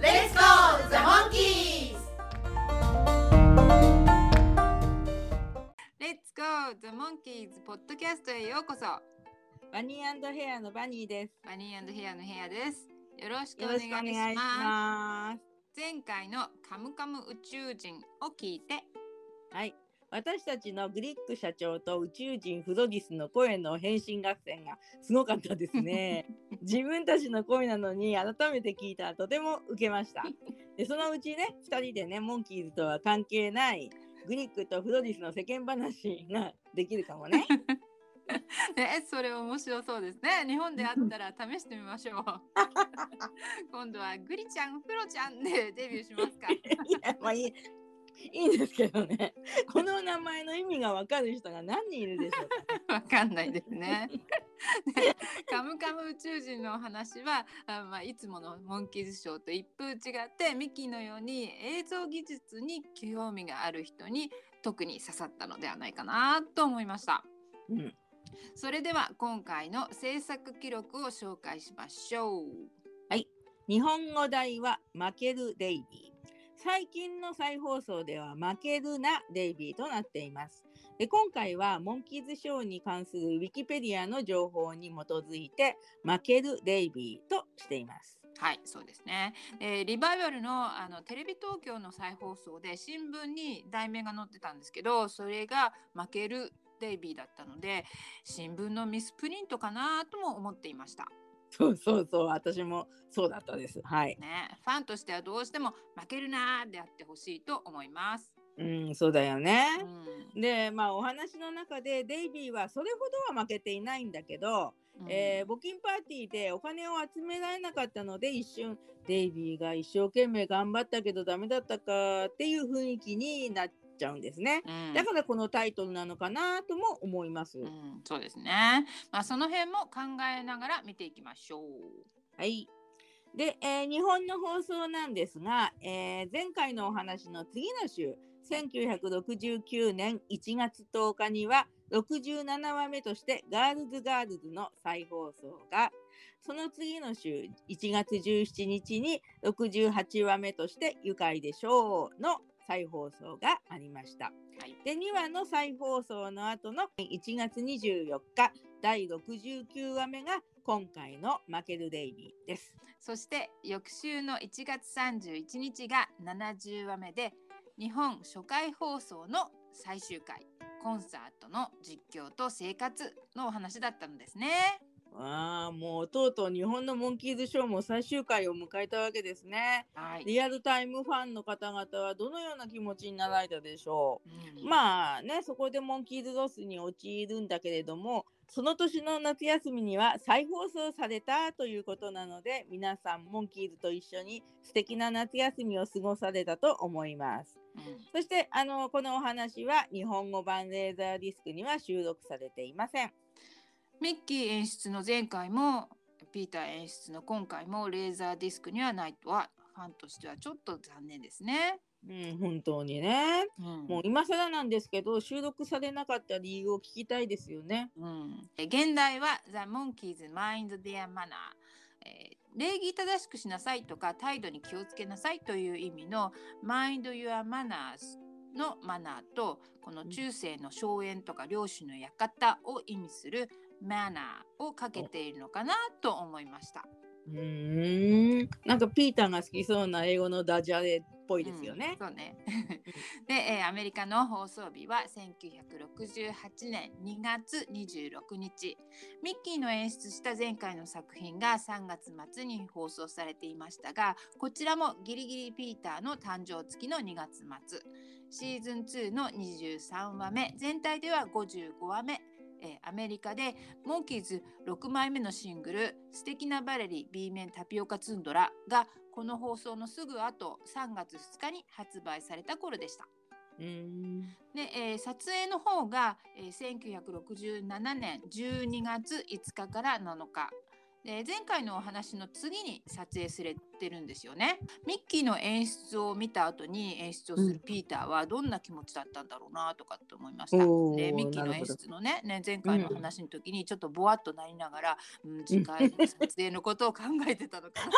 Let's go, the monkeys! Let's go! The Monkeys ポッドキャストへようこそバニーヘアのバニーですバニーヘアのヘアですよろしくおよろしくお願いし願いしますます前回のカムカム宇宙人を聞いてはい私たちのグリック社長と宇宙人フロディスの声の変身合戦がすごかったですね 自分たちの声なのに改めて聞いたらとても受けましたでそのうちね2人でねモンキーズとは関係ないグリックとフロディスの世間話ができるかもね ね、それ面白そうですね。日本であったら試してみましょう。今度はグリちゃん、フロちゃんでデビューしますか。いやまあいいいいんですけどね この名前の意味がわかる人が何人いるでしょうか？わかんないですね。で カムカム宇宙人の話は、あまあ、いつものモンキーズショーと一風違ってミッキーのように映像技術に興味がある人に特に刺さったのではないかなと思いました。うんそれでは今回の制作記録を紹介しましょう。日本語題は負けるデイビー。最近の再放送では負けるなデイビーとなっています。で今回はモンキーズショーに関するウィキペディアの情報に基づいて負けるデイビーとしています。はい、そうですね。えーリバイバルのあのテレビ東京の再放送で新聞に題名が載ってたんですけど、それが負けるデイビーだったので、新聞のミスプリントかなとも思っていました。そうそうそう、私もそうだったです。はい。ね、ファンとしてはどうしても負けるなーであってほしいと思います。うん、そうだよね。うんで、まあお話の中でデイビーはそれほどは負けていないんだけど、うんえー募金パーティーでお金を集められなかったので一瞬デイビーが一生懸命頑張ったけどダメだったかっていう雰囲気になっちゃうんですね。うんだからこのタイトルなのかなとも思います。うん、そうですね。まあその辺も考えながら見ていきましょう。はい。で、えー日本の放送なんですが、えー前回のお話の次の週、1969年1月10日には67話目としてガールズガールズの再放送が、その次の週1月17日に68話目として愉快でしょうの再放送がありました。はい。で2話の再放送の後の1月24日第69話目が今回の「負けるデイビー」です。そして翌週の1月31日が70話目で日本初回放送の最終回コンサートの実況と生活のお話だったのですね。ああもうとうとう日本のモンキーズショーも最終回を迎えたわけですね。はい。リアルタイムファンの方々はどのような気持ちになられたでしょう？うんまあねそこでモンキーズロスに陥るんだけれどもその年の夏休みには再放送されたということなので皆さんモンキーズと一緒に素敵な夏休みを過ごされたと思います。うんそしてあのこのお話は日本語版レーザーディスクには収録されていません。ミッキー演出の前回もピーター演出の今回もレーザーディスクにはないとはファンとしてはちょっと残念ですね。うん、本当にね。うんもう今更なんですけど収録されなかった理由を聞きたいですよね。うん、え現代は The Monkeys Mind Their Manner、えー礼儀正しくしなさいとか態度に気をつけなさいという意味の Mind Your Manners のマナーとこの中世の荘園とか領主の館を意味する Manner をかけているのかなと思いました。うーん。なんかピーターが好きそうな英語のダジャレっぽいですよねうん。そうね。で、えーアメリカの放送日は1968年2月26日。ミッキーの演出した前回の作品が3月末に放送されていましたが、こちらもギリギリピーターの誕生月の2月末。シーズン2の23話目、全体では55話目えーアメリカでモンキーズ6枚目のシングル「素敵なバレリー B 面タピオカツンドラ」がこの放送のすぐ後3月2日に発売された頃でした。うんで、えー撮影の方が、えー1967年12月5日から7日で前回のお話の次に撮影されてるんですよね。ミッキーの演出を見た後に演出をするピーターはどんな気持ちだったんだろうなとかって思いました。おーでミッキーの演出のねね前回の話の時にちょっとぼわっとなりながら、うん、次回の撮影のことを考えてたのかな。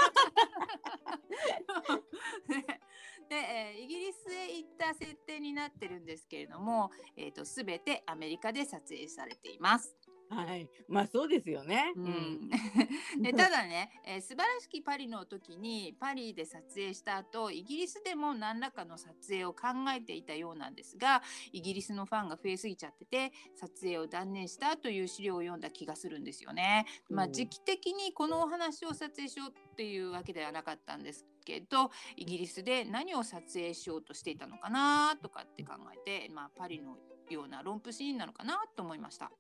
ねで、えーイギリスへ行った設定になってるんですけれども、えー、と全てアメリカで撮影されています。はい、まあそうですよね。ううん ん、でただね、えー素晴らしきパリの時にパリで撮影した後イギリスでも何らかの撮影を考えていたようなんですがイギリスのファンが増えすぎちゃってて撮影を断念したという資料を読んだ気がするんですよね。まあ、うん時期的にこのお話を撮影しようっていうわけではなかったんですけどイギリスで何を撮影しようとしていたのかなとかって考えて、まあ、パリのようなロンプシーンなのかなと思いました。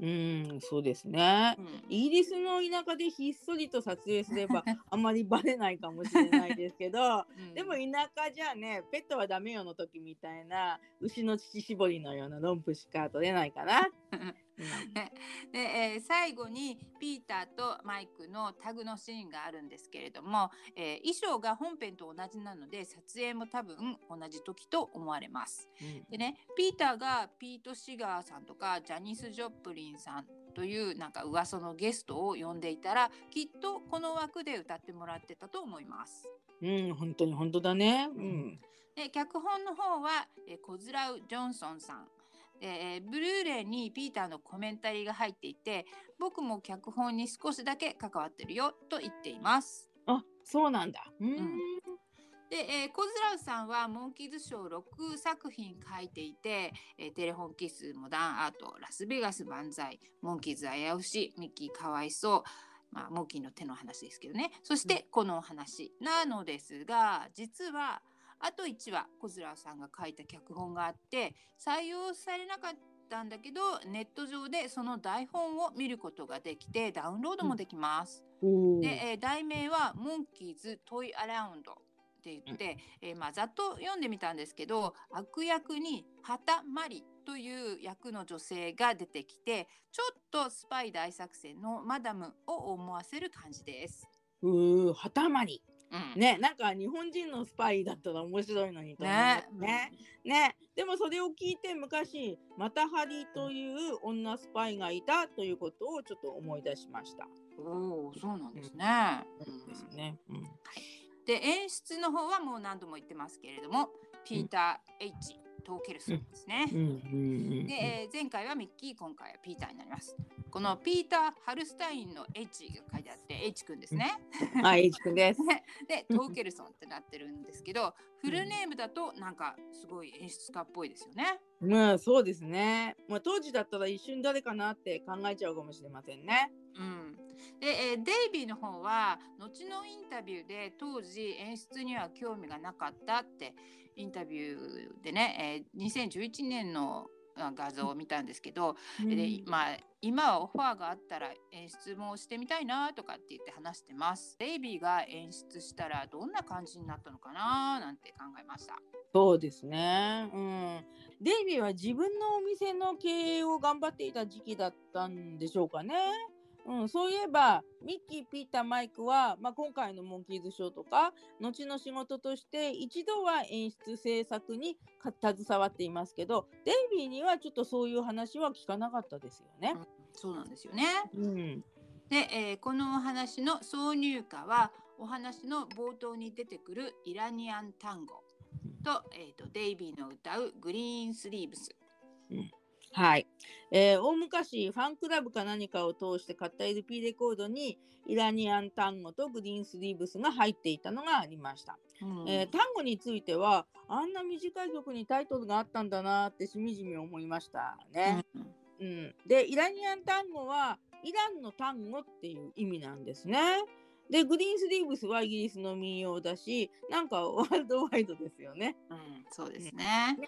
うん、そうですね。うんイギリスの田舎でひっそりと撮影すれば あまりバレないかもしれないですけどうんでも田舎じゃねペットはダメよの時みたいな牛の乳搾りのようなロンプしか取れないかな。うん で、えー最後にピーターとマイクのタグのシーンがあるんですけれども、えー衣装が本編と同じなので撮影も多分同じ時と思われます。でねピーターがピート・シガーさんとかジャニス・ジョップリンさんというなんか噂のゲストを呼んでいたらきっとこの枠で歌ってもらってたと思います。うん、本当に本当だね。うん。で脚本の方は、えーコズラウ・ジョンソンさんで、えーブルーレイにピーターのコメンタリーが入っていて僕も脚本に少しだけ関わってるよと言っています。あ、そうなんだ。うん。で、えーコズラウさんはモンキーズショー6作品書いていて、えーテレフォンキスモダンアートラスベガス万歳モンキーズ危うしミッキーかわいそうまあ、モンキーの手の話ですけどねそしてこのお話なのですが実はあと1話コズラウさんが書いた脚本があって採用されなかったんだけどネット上でその台本を見ることができてダウンロードもできます。おーで、えー題名は「モンキーズ・トイ・アラウンド」って言って、えーまあ、ざっと読んでみたんですけど悪役に畑マリという役の女性が出てきてちょっとスパイ大作戦のマダムを思わせる感じです。うー、はたまり。うん。ね、なんか日本人のスパイだったら面白いのにと思いますね。ね、でもそれを聞いて昔マタハリという女スパイがいたということをちょっと思い出しました。おおそうなんですね。うん。ですね。うん。で演出の方はもう何度も言ってますけれどもピーター・ H トーケルソンですね。で、えー前回はミッキー今回はピーターになります。このピーター・ハルスタインの H が書いてあって H 君ですね。うん。はい、エイジ君です。でトーケルソンってなってるんですけどフルネームだとなんかすごい演出家っぽいですよね。まあそうですね。まあ当時だったら一瞬誰かなって考えちゃうかもしれませんね。うん、で、えーデイビーの方は後のインタビューで当時演出には興味がなかったってインタビューでね、えー2011年のあ画像を見たんですけど、でまあ今はオファーがあったら演出もしてみたいなとかって言って話してます。デイビーが演出したらどんな感じになったのかななんて考えました。そうですね。うん。デイビーは自分のお店の経営を頑張っていた時期だったんでしょうかね。うん、そういえばミッキー、ピーター、マイクは、まあ、今回のモンキーズショーとか後の仕事として一度は演出制作にか携わっていますけどデイビーにはちょっとそういう話は聞かなかったですよね。そうなんですよね。うん、で、えーこのお話の挿入歌はお話の冒頭に出てくるイラニアン単語と,、えーとデイビーの歌うグリーンスリーブス。はい、えー大昔ファンクラブか何かを通して買った LP レコードにイラニアン単語とグリーンスリーブスが入っていたのがありました。うんえー単語についてはあんな短い曲にタイトルがあったんだなってしみじみ思いましたね。うんうん、でイラニアン単語はイランの単語っていう意味なんですね。でグリーンスリーブスはイギリスの民謡だしなんかワールドワイドですよね。うん、そうですね。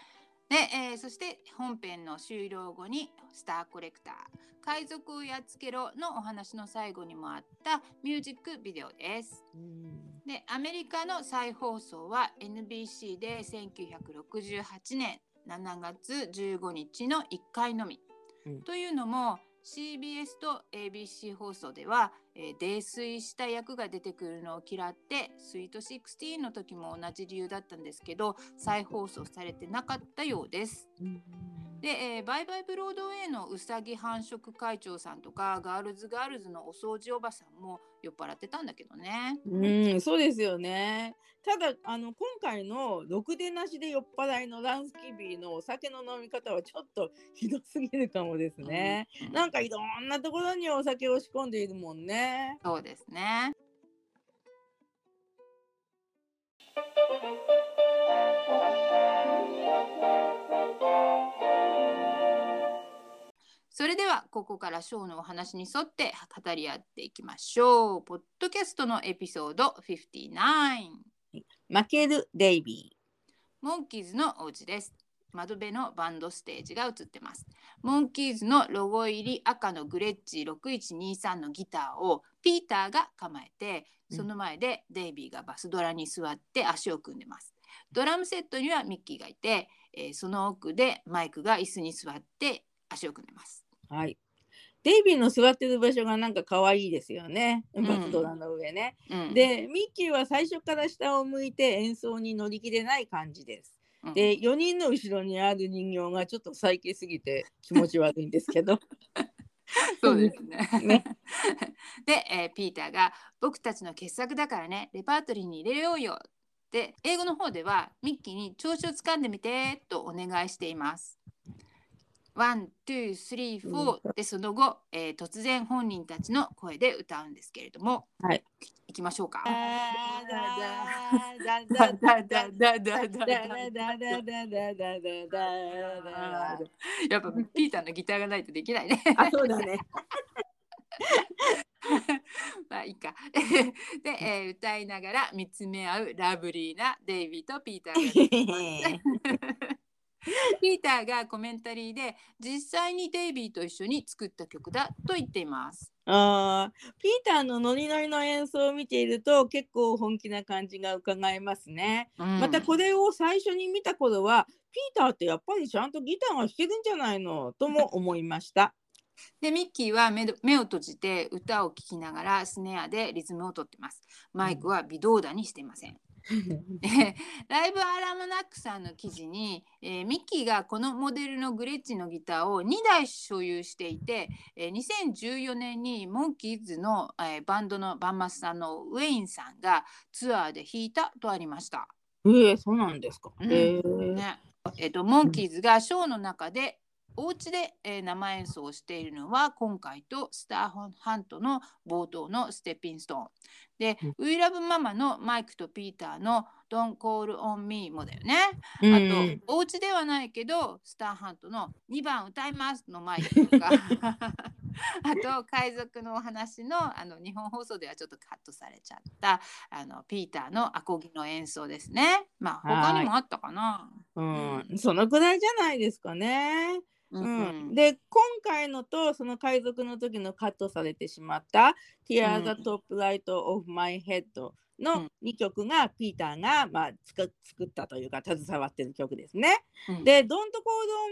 で、えーそして本編の終了後に「スターコレクター海賊をやっつけろ」のお話の最後にもあったミュージックビデオです。うんでアメリカの再放送は NBC で1968年7月15日の1回のみ。うんというのも CBS と ABC 放送では、えー泥酔した役が出てくるのを嫌って「スイート16」の時も同じ理由だったんですけど再放送されてなかったようです。うんで、えーバイバイブロードウェイのうさぎ繁殖会長さんとかガールズガールズのお掃除おばさんも酔っ払ってたんだけどね。うん、そうですよね。ただあの今回のろくでなしで酔っ払いのランスキビーのお酒の飲み方はちょっとひどすぎるかもですね。うんなんかいろんなところにお酒を仕込んでいるもんね。そうですね。それではここからショーのお話に沿って語り合っていきましょう。ポッドキャストのエピソード59。負けるデイビモンキーズのお家です。窓辺のバンドステージが映ってます。モンキーズのロゴ入り赤のグレッジ6123のギターをピーターが構えて、うんその前でデイビーがバスドラに座って足を組んでます。ドラムセットにはミッキーがいて、えーその奥でマイクが椅子に座って足を組んでます。ー。はい。デイビーの座ってる場所がなんか可愛いですよね。んバスドラの上ね。うん、で、ミッキーは最初から下を向いて演奏に乗り気でない感じです。うんで、4人の後ろにある人形がちょっと最近すぎて気持ち悪いんですけど。そうですね。ね で、えーピーターが「僕たちの傑作だからねレパートリーに入れようよ」で英語の方ではミッキーに調子をつかんでみてとお願いしています。One, two, three, four でその後、えー、突然本人たちの声で歌うんですけれども、はい、いきましょうか。やっぱピーターのギターがないとできないね。あそうだねまあいいか。で、えー、歌いながら見つめ合うラブリーなデイビーとピーターが。ピーターがコメンタリーで実際にデイビーと一緒に作った曲だと言っています。あーピーターのノリノリの演奏を見ていると結構本気な感じが伺えますね。またこれを最初に見た頃はピーターってやっぱりちゃんとギターが弾けるんじゃないのとも思いました。でミッキーは目ど目を閉じて歌を聴きながらスネアでリズムをとってます。マイクは微動だにしていません。で ライブアラムナックさんの記事に、えーミッキーがこのモデルのグレッチのギターを2台所有していて、えー2014年にモンキーズの、えーバンドのバンマスさんのウェインさんがツアーで弾いたとありました。ええそうなんですか。うんねえっとモンキーズがショーの中でお家で、えー生演奏をしているのは今回とスターハントの冒頭のステッピンストーンで、ウィラブママのマイクとピーターの Don't Call on Me もだよね。うんあと、お家ではないけどスターハントの2番歌いますのマイクとか あと海賊のお話のあの日本放送ではちょっとカットされちゃったあのピーターのアコギの演奏ですね。まあ他にもあったかな。うん、そのくらいじゃないですかね。ううん、で今回のとその海賊の時のカットされてしまった「Tear うん the Top Right of My Head うのん2曲がピーターが、まあ、作ったというか携わってる曲ですね。うんで「Don't Call on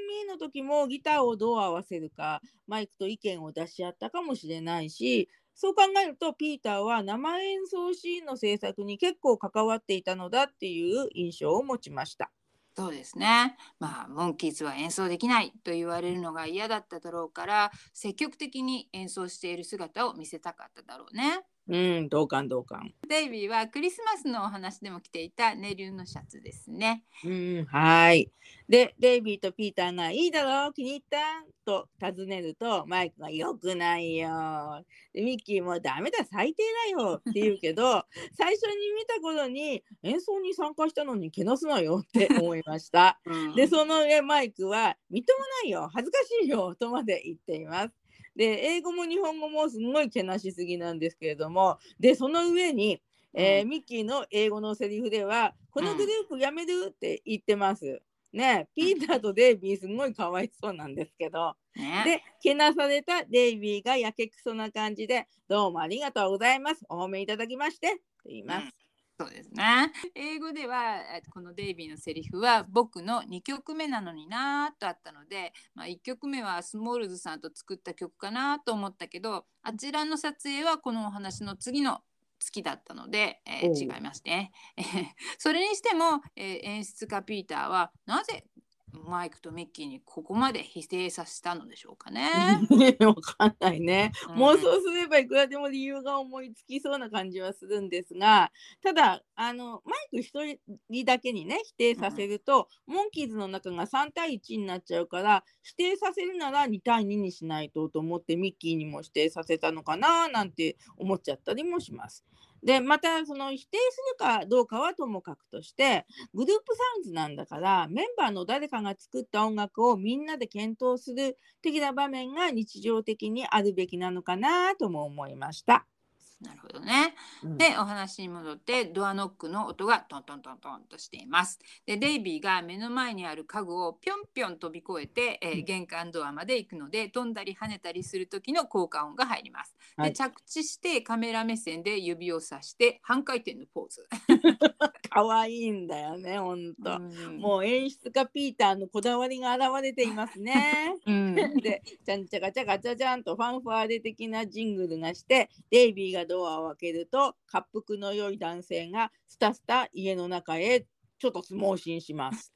Me」の時もギターをどう合わせるかマイクと意見を出し合ったかもしれないしそう考えるとピーターは生演奏シーンの制作に結構関わっていたのだっていう印象を持ちました。そうですね。まあモンキーズは演奏できないと言われるのが嫌だっただろうから積極的に演奏している姿を見せたかっただろうね。うん、同感同感。デイビーはクリスマスのお話でも着ていたネリューのシャツですね。うん、はい。で、デイビーとピーターがいいだろう気に入ったと尋ねると、マイクが良くないよ。で、ミッキーもダメだ、最低だよって言うけど、最初に見た頃に演奏に参加したのにけなすなよって思いました。で、その上マイクは、みっともないよ、恥ずかしいよとまで言っています。で、英語も日本語もすごいけなしすぎなんですけれども、で、その上に、えーうんミッキーの英語のセリフでは、このグループやめるって言ってます。ねピーターとデイビーすごいかわいそうなんですけど、ね、でけなされたデイビーがやけくそな感じで「どうもありがとうございます。お褒めいただきまして」って言います。そうですね。英語ではえこのデイビーのセリフは僕の2曲目なのになーとあったので、まあ、1曲目はスモールズさんと作った曲かなと思ったけどあちらの撮影はこのお話の次の月だったので、えー違いますね。え ーそれにしても、えー演出家ピーターはなぜマイクとミッキーにここまで否定させたのでしょうかね。わかんないね。うん妄想すればいくらでも理由が思いつきそうな感じはするんですがただあのマイク一人だけにね否定させると、モンキーズの中が3対1になっちゃうから否定させるなら2対2にしないとと思ってミッキーにも否定させたのかななんて思っちゃったりもします。でまたその否定するかどうかはともかくとしてグループサウンズなんだからメンバーの誰かが作った音楽をみんなで検討する的な場面が日常的にあるべきなのかなとも思いました。なるほどね。うんでお話に戻ってドアノックの音がトントントントンとしています。でデイビーが目の前にある家具をぴょんぴょん飛び越えて、えー玄関ドアまで行くので飛んだり跳ねたりする時の効果音が入ります。はいで着地してカメラ目線で指をさして半回転のポーズ。可愛いんだよね、ほんと。うんもう演出家ピーターのこだわりが現れていますね。うん で、ちゃんちゃかちゃかちゃちゃんとファンファーレ的なジングルがして、デイビーがドアを開けると、滑腹の良い男性がスタスタ家の中へちょっと盲信します。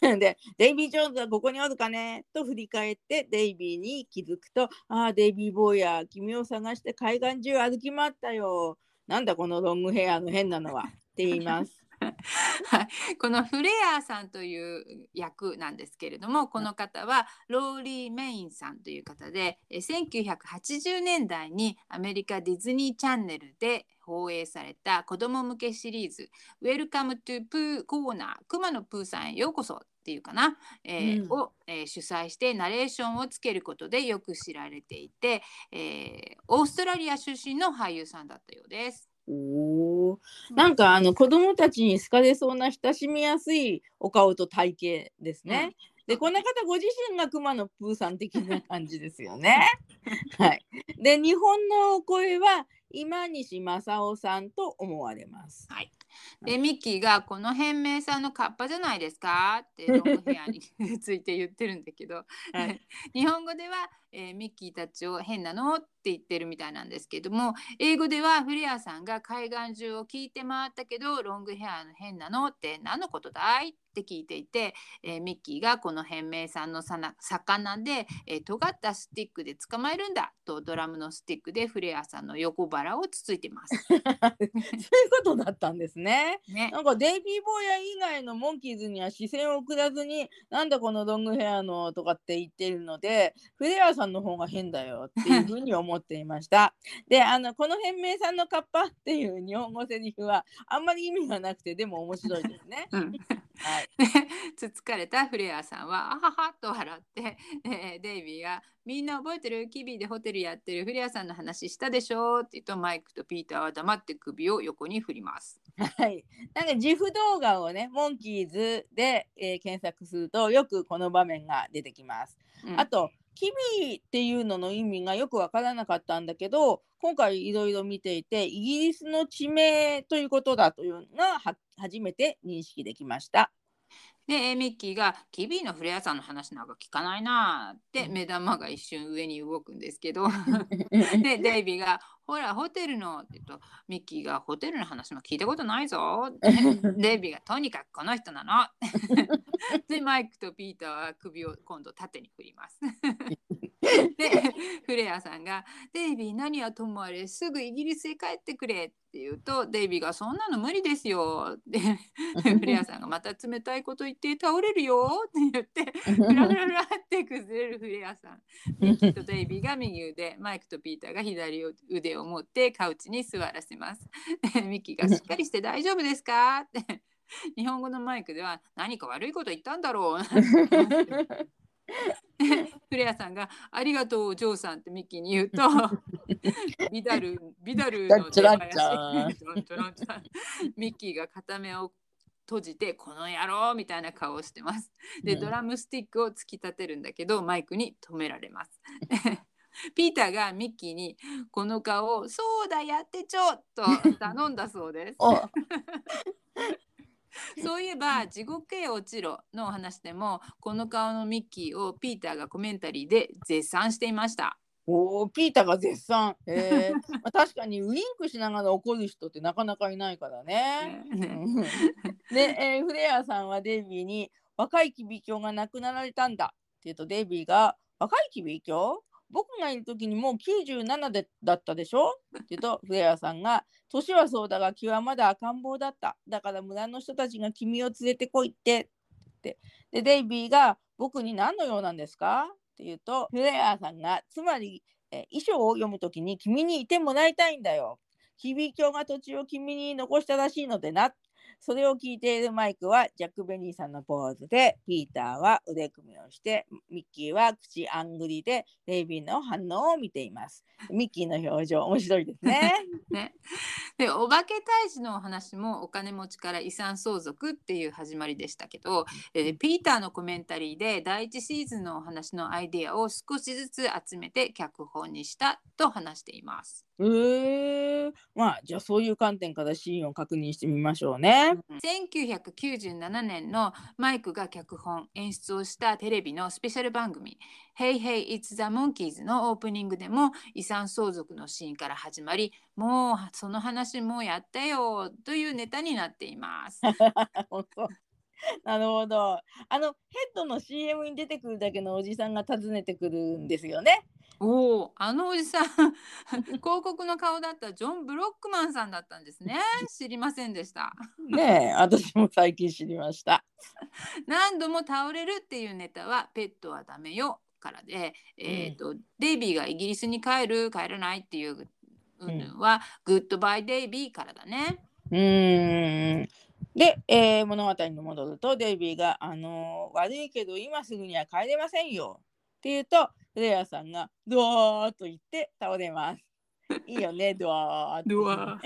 で、デイビー・ジョーンズはここにおるかね？と振り返ってデイビーに気づくと、ああ、デイビー・ボーヤー、君を探して海岸中歩き回ったよ。なんだこのロングヘアの変なのはって言います。はい、このフレアさんという役なんですけれどもこの方はローリー・メインさんという方でえ1980年代にアメリカディズニーチャンネルで放映された子ども向けシリーズ「Welcome to プーコーナー熊野プーさんへようこそ」っていうかな、えーうんを、えー主催してナレーションをつけることでよく知られていて、えーオーストラリア出身の俳優さんだったようです。おーなんかあの子供たちに好かれそうな親しみやすいお顔と体型ですね。でこの方ご自身が熊野プーさん的な感じですよね。はい。で日本のお声は今西正夫さんと思われます。はい。で、ミッキーがこの変名さんのカッパじゃないですかってロングヘアに ついて言ってるんだけど、はい 日本語では、えーミッキーたちを変なの？って言ってるみたいなんですけども、英語ではフレアさんが海岸中を聞いて回ったけど、ロングヘアの変なのって何のことだい？って聞いていて、えーミッキーがこの変名さんのさな魚で、えー尖ったスティックで捕まえるんだとドラムのスティックでフレアさんの横腹をつついてます。そういうことだったんですね。ね。なんかデイビー・ボーヤ以外のモンキーズには視線を送らずになんだこのロングヘアのとかって言ってるのでフレアさんの方が変だよっていうふうに思っていました。であのこの変名さんのカッパっていう日本語セリフはあんまり意味がなくてでも面白いですね。うんはい、でつつかれたフレアさんはあははと笑って、えーデイビーが「みんな覚えてるキビでホテルやってるフレアさんの話したでしょ」って言うとマイクとピーターは黙って首を横に振ります。はい、なんか自負動画をねモンキーズで、えー検索するとよくこの場面が出てきます。うんあとキビっていうのの意味がよく分からなかったんだけど今回いろいろ見ていてイギリスの地名ということだというのが初めて認識できました。でえーミッキーが「キビのフレアさんの話なんか聞かないな」ってうん。目玉が一瞬上に動くんですけど。でデイビーが「ほらホテルの」って言うとミッキーが「ホテルの話も聞いたことないぞ」って デイビーが「とにかくこの人なの」でマイクとピーターは首を今度縦に振ります。でフレアさんが「デイビー何はともあれすぐイギリスへ帰ってくれ」って言うとデイビーが「そんなの無理ですよ」でフレアさんが「また冷たいこと言って倒れるよ」って言ってフラフラフラって崩れるフレアさん。ミッキーとデイビーが右腕、マイクとピーターが左腕を持ってカウチに座らせます。でミッキーがしっかりして大丈夫ですか？って。日本語のマイクでは何か悪いこと言ったんだろう。フレアさんが「ありがとうジョーさん」ってミッキーに言うと ビダルビダルのミッキーが片目を閉じてこの野郎みたいな顔をしてます。で、うんドラムスティックを突き立てるんだけどマイクに止められます。ピーターがミッキーにこの顔をそうだやってちょっと頼んだそうです。おそういえば地獄へ落ちろのお話でもこの顔のミッキーをピーターがコメンタリーで絶賛していました。おーピーターが絶賛。えーまあ、確かにウインクしながら怒る人ってなかなかいないからね。で、えーフレアさんはデイビーに若いキビ教が亡くなられたんだって言うとデイビーが若いキビ教僕がいる時にもう97でだったでしょ？って言うとフレアさんが年はそうだが気はまだ赤ん坊だった。だから村の人たちが君を連れてこいってって。でデイビーが僕に何の用なんですか？って言うとフレアさんがつまり、えー遺書を読む時に君にいてもらいたいんだよ。キビ教が土地を君に残したらしいのでなっそれを聞いているマイクはジャック・ベニーさんのポーズで、ピーターは腕組みをして、ミッキーは口あんぐりでデイビーの反応を見ています。ミッキーの表情、面白いですね。ね、でお化け退治のお話もお金持ちから遺産相続っていう始まりでしたけど、えーピーターのコメンタリーで第一シーズンのお話のアイデアを少しずつ集めて脚本にしたと話しています。えー、まあ、じゃあそういう観点からシーンを確認してみましょうね。1997年のマイクが脚本演出をしたテレビのスペシャル番組「Hey Hey It's the Monkeys」のオープニングでも遺産相続のシーンから始まりもうその話もうやったよというネタになっています。なるほど。あの、ヘッドの CM に出てくるだけのおじさんが訪ねてくるんですよね。おおあのおじさん。広告の顔だったジョン・ブロックマンさんだったんですね。知りませんでした。ねえ、私も最近知りました。何度も倒れるっていうネタはペットはダメよからで、えーとデイビーがイギリスに帰る帰らないっていううんぬん。は、グッドバイデイビーからだね。うーん。で、えー物語に戻ると、デイビーが、あのー悪いけど今すぐには帰れませんよ。って言うと、フレアさんが、ドワーと言って倒れます。いいよね、ドワーって。ドワ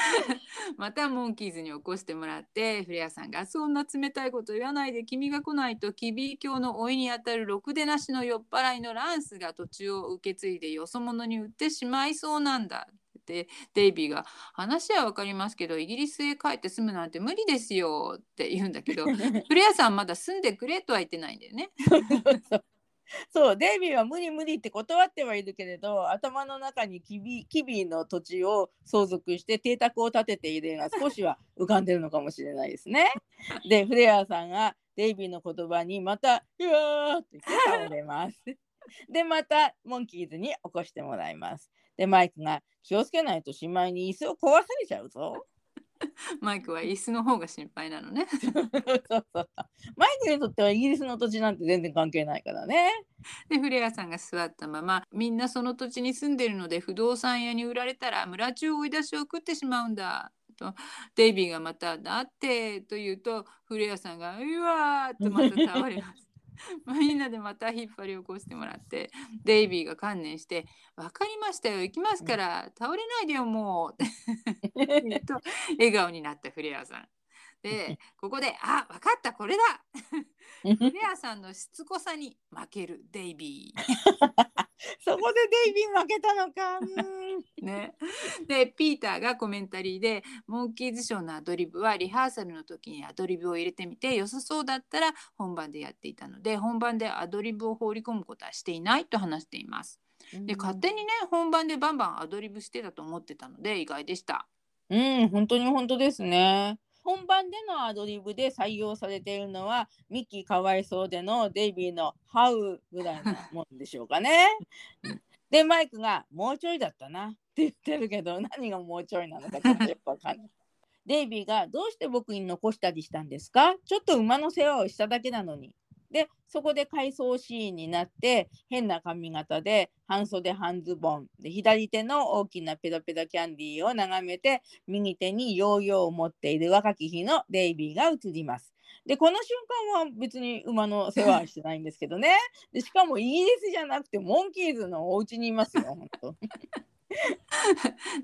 またモンキーズに起こしてもらってフレアさんが「そんな冷たいこと言わないで君が来ないとキビー教の老いにあたるろくでなしの酔っ払いのランスが土地を受け継いでよそ者に売ってしまいそうなんだ」ってデイビーが「話は分かりますけどイギリスへ帰って住むなんて無理ですよ」って言うんだけど フレアさんまだ住んでくれとは言ってないんだよね。そうデイビーは無理無理って断ってはいるけれど、頭の中にキビキビの土地を相続して邸宅を建てている絵が少しは浮かんでるのかもしれないですね。で、フレアさんがデイビーの言葉にまた、うわーって言って倒れます。で、またモンキーズに起こしてもらいます。で、マイクが気をつけないとしまいに椅子を壊されちゃうぞ。マイクは椅子の方が心配なのね。そうそうマイクにとってはイギリスの土地なんて全然関係ないからね。でフレアさんが座ったままみんなその土地に住んでるので不動産屋に売られたら村中追い出しを食ってしまうんだとデイビーがまた「だって」と言うとフレアさんが「うわ!」とまた 倒れます。みんなでまた引っ張り起こしてもらってデイビーが観念して「分かりましたよ行きますから倒れないでよもう」と笑顔になったフレアさん。で ここで「あ分かったこれだ!」フレアさんのしつこさに負けるデイビー。そこでデイビー負けたのか。ね、でピーターがコメンタリーでモンキーズショーのアドリブはリハーサルの時にアドリブを入れてみて良さそうだったら本番でやっていたので本番でアドリブを放り込むことはしていないと話しています。で勝手にね本番でバンバンアドリブしてたと思ってたので意外でした。うん、本当に本当ですね。本番でのアドリブで採用されているのはミッキーかわいそうでのデイビーのハウぐらいのもんでしょうかね。う んでマイクがもうちょいだったなって言ってるけど何がもうちょいなのかちょっとよくわかんない。デイビーがどうして僕に残したりしたんですか？ちょっと馬の世話をしただけなのに。でそこで回想シーンになって変な髪型で半袖半ズボンで左手の大きなペロペロキャンディーを眺めて右手にヨーヨーを持っている若き日のデイビーが映ります。でこの瞬間は別に馬の世話はしてないんですけどね。でしかもイギリスじゃなくてモンキーズのお家にいますよ本当。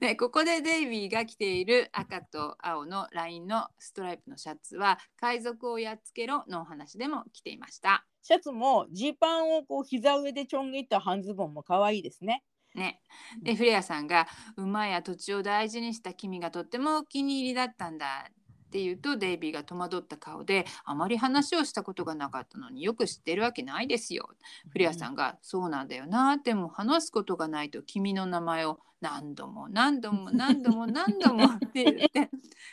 で ここでデイビーが着ている赤と青のラインのストライプのシャツは「海賊をやっつけろ」のお話でも着ていました。シャツもジーパンをこう膝上でちょん切った半ズボンも可愛いですね。ね、でフレアさんが「馬や土地を大事にした君がとってもお気に入りだったんだ」って言うとデイビーが戸惑った顔であまり話をしたことがなかったのによく知ってるわけないですよ。フレアさんが「そうなんだよなでも話すことがないと君の名前を何度も何度も 何度も何度も 」って言って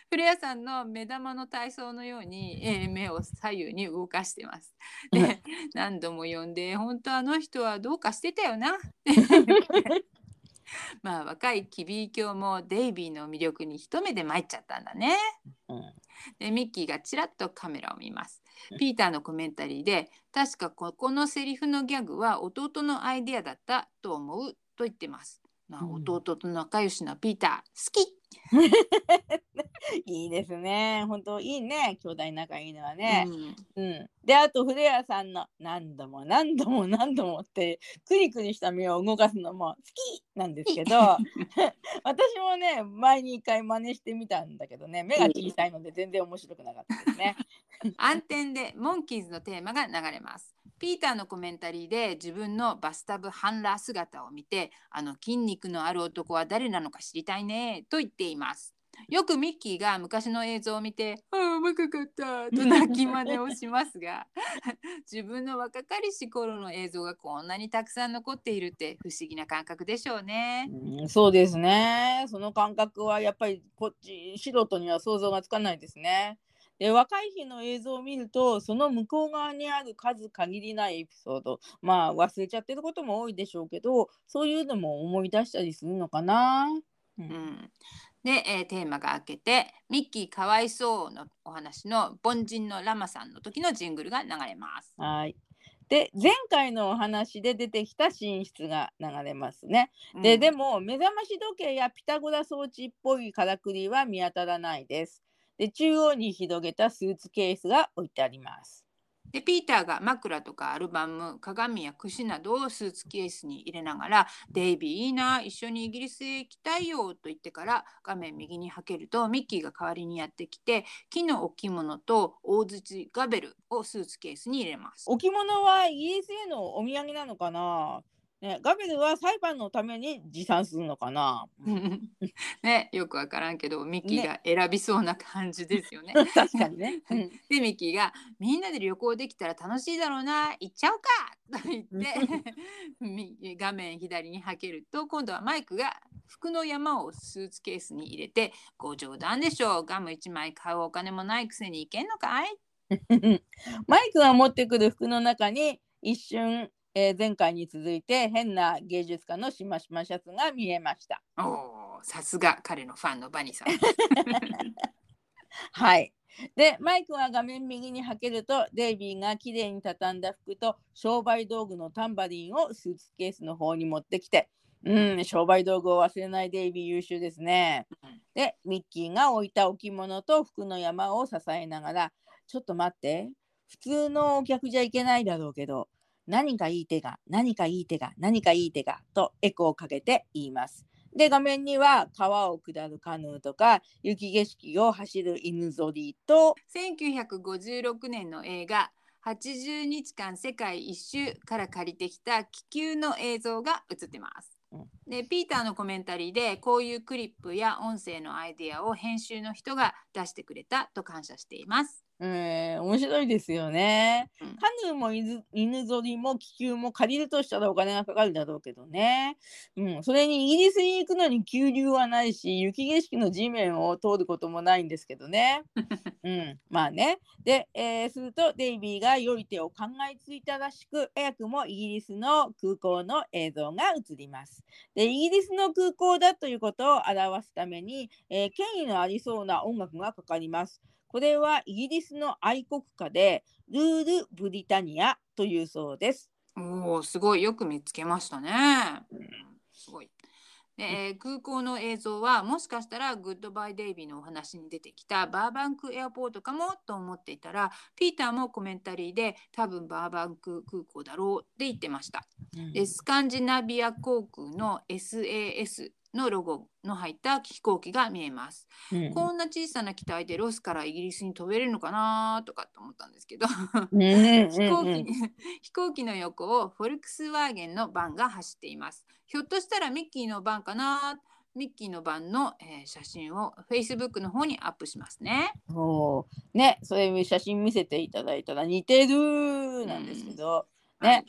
フレアさんの目玉の体操のように、えー目を左右に動かしてます。で何度も呼んで本当あの人はどうかしてたよな。まあ若いキビー教もデイビーの魅力に一目で参っちゃったんだね。うんでミッキーがちらっとカメラを見ます。ピーターのコメンタリーで確かここのセリフのギャグは弟のアイデアだったと思うと言ってます。まあ、うん弟と仲良しなピーター好き、いいですね。本当いいね。兄弟仲いいのはね。うんうん。で、あとフレアさんの何度も何度も何度もってクリクリした目を動かすのも好きなんですけど、私もね、前に一回真似してみたんだけどね、目が小さいので全然面白くなかったですね。暗転でモンキーズのテーマが流れます。ピーターのコメンタリーで自分のバスタブハンラー姿を見てあの筋肉のある男は誰なのか知りたいねと言っています。よくミッキーが昔の映像を見て「ああ若かった」と泣き真似をしますが 自分の若かりし頃の映像がこんなにたくさん残っているって不思議な感覚でしょうね。うん、そうですね。その感覚はやっぱりこっち素人には想像がつかないですね。で若い日の映像を見るとその向こう側にある数限りないエピソードまあ忘れちゃってることも多いでしょうけどそういうのも思い出したりするのかな。ううんん、で、えーテーマが明けて「ミッキーかわいそう」のお話の凡人のラマさんの時のジングルが流れます。はい。で前回のお話で出てきた寝室が流れますね。で、うんでも目覚まし時計やピタゴラ装置っぽいからくりは見当たらないです。で中央に広げたスーツケースが置いてあります。でピーターが枕とかアルバム鏡や櫛などをスーツケースに入れながら「デイビーいいな一緒にイギリスへ行きたいよ」と言ってから画面右にはけるとミッキーが代わりにやってきて木の置物と大槌ガベルをスーツケースに入れます。置物はイギリスへのお土産なのかな、ね、ガベルは裁判のために持参するのかな、ねよくわからんけどミッキーが選びそうな感じですよね。確かにね。うんでミッキーが「みんなで旅行できたら楽しいだろうな行っちゃおうか!」と言ってみ画面左にはけると今度はマイクが服の山をスーツケースに入れて「ご冗談でしょうガム1枚買うお金もないくせに行けんのかい?マイクが持ってくる服の中に一瞬、えー前回に続いて変な芸術家のしましまシャツが見えました。」おーさすが彼のファンのバニーさん。はい。で、マイクが画面右にはけると、デイビーがきれいに畳んだ服と商売道具のタンバリンをスーツケースの方に持ってきて、うん、商売道具を忘れないデイビー優秀ですね。で、ミッキーが置いた置物と服の山を支えながら、ちょっと待って、普通のお客じゃいけないだろうけど、何かいい手が、何かいい手が、何かいい手が、とエコーをかけて言います。で、画面には川を下るカヌーとか、雪景色を走る犬ぞりと、1956年の映画80日間世界一周から借りてきた気球の映像が映ってますうん。でピーターのコメンタリーでこういうクリップや音声のアイデアを編集の人が出してくれたと感謝しています。えー、面白いですよね。うんカヌーも犬犬ぞりも気球も借りるとしたらお金がかかるだろうけどね。うん、それにイギリスに行くのに急流はないし、雪景色の地面を通ることもないんですけどね。うん、まあね。で、えーするとデイビーが良い手を考えついたらしく、早くもイギリスの空港の映像が映ります。で、イギリスの空港だということを表すために、えー権威のありそうな音楽がかかります。これはイギリスの愛国歌でルール・ブリタニアというそうです。おおすごいよく見つけましたね。うんすごい。で、えー空港の映像はもしかしたらグッドバイデイビーのお話に出てきたバーバンクエアポートかもと思っていたらピーターもコメンタリーで多分バーバンク空港だろうって言ってました。でスカンジナビア航空の SAS のロゴの入った飛行機が見えます。うん。こんな小さな機体でロスからイギリスに飛べるのかなとかって思ったんですけど。うんうんうん飛行機に飛行機の横をフォルクスワーゲンのバンが走っています。ひょっとしたらミッキーのバンかな。ミッキーのバンの、えー写真を Facebook の方にアップしますね。おー。ね、そういう写真見せていただいたら似てるなんですけど、はね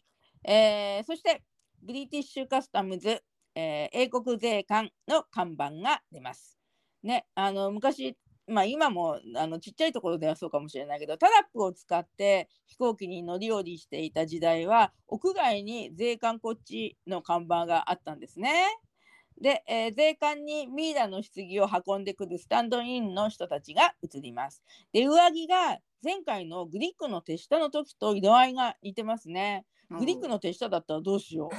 い、えーそして British Customs、えー英国税関の看板が出ます。ね、あの昔、まあ、今もあのちっちゃいところではそうかもしれないけどタラップを使って飛行機に乗り降りしていた時代は屋外に税関こっちの看板があったんですね。で、えー税関にミイラの棺を運んでくるスタンドインの人たちが映ります。で、上着が前回のグリックの手下の時と色合いが似てますね。グリックの手下だったらどうしよ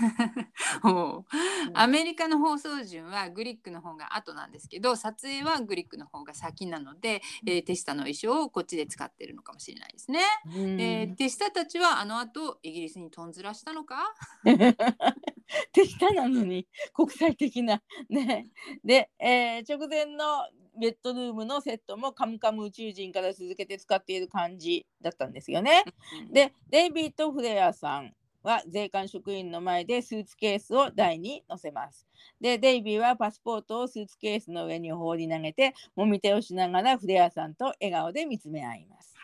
う。おう。アメリカの放送順はグリックの方が後なんですけど撮影はグリックの方が先なので、えー手下の衣装をこっちで使ってるのかもしれないですね。うん。えー手下たちはあの後イギリスにとんずらしたのか？手下なのに国際的なね。で、えー直前のベッドルームのセットもカムカム宇宙人から続けて使っている感じだったんですよね。で、デイビッド・フレアさんは税関職員の前でスーツケースを台に乗せます。で、デイビーはパスポートをスーツケースの上に放り投げて、もみ手をしながらフレアさんと笑顔で見つめ合います。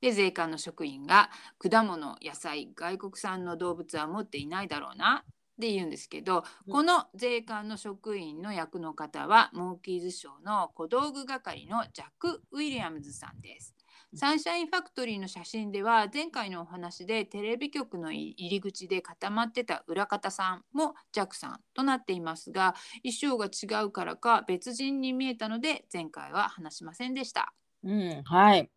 で税関の職員が果物野菜外国産の動物は持っていないだろうなって言うんですけど、うんこの税関の職員の役の方はモンキーズショーの小道具係のジャック・ウィリアムズさんです。サンシャインファクトリーの写真では前回のお話でテレビ局の入り口で固まってた裏方さんもジャックさんとなっていますが衣装が違うからか別人に見えたので前回は話しませんでした。うん、はい。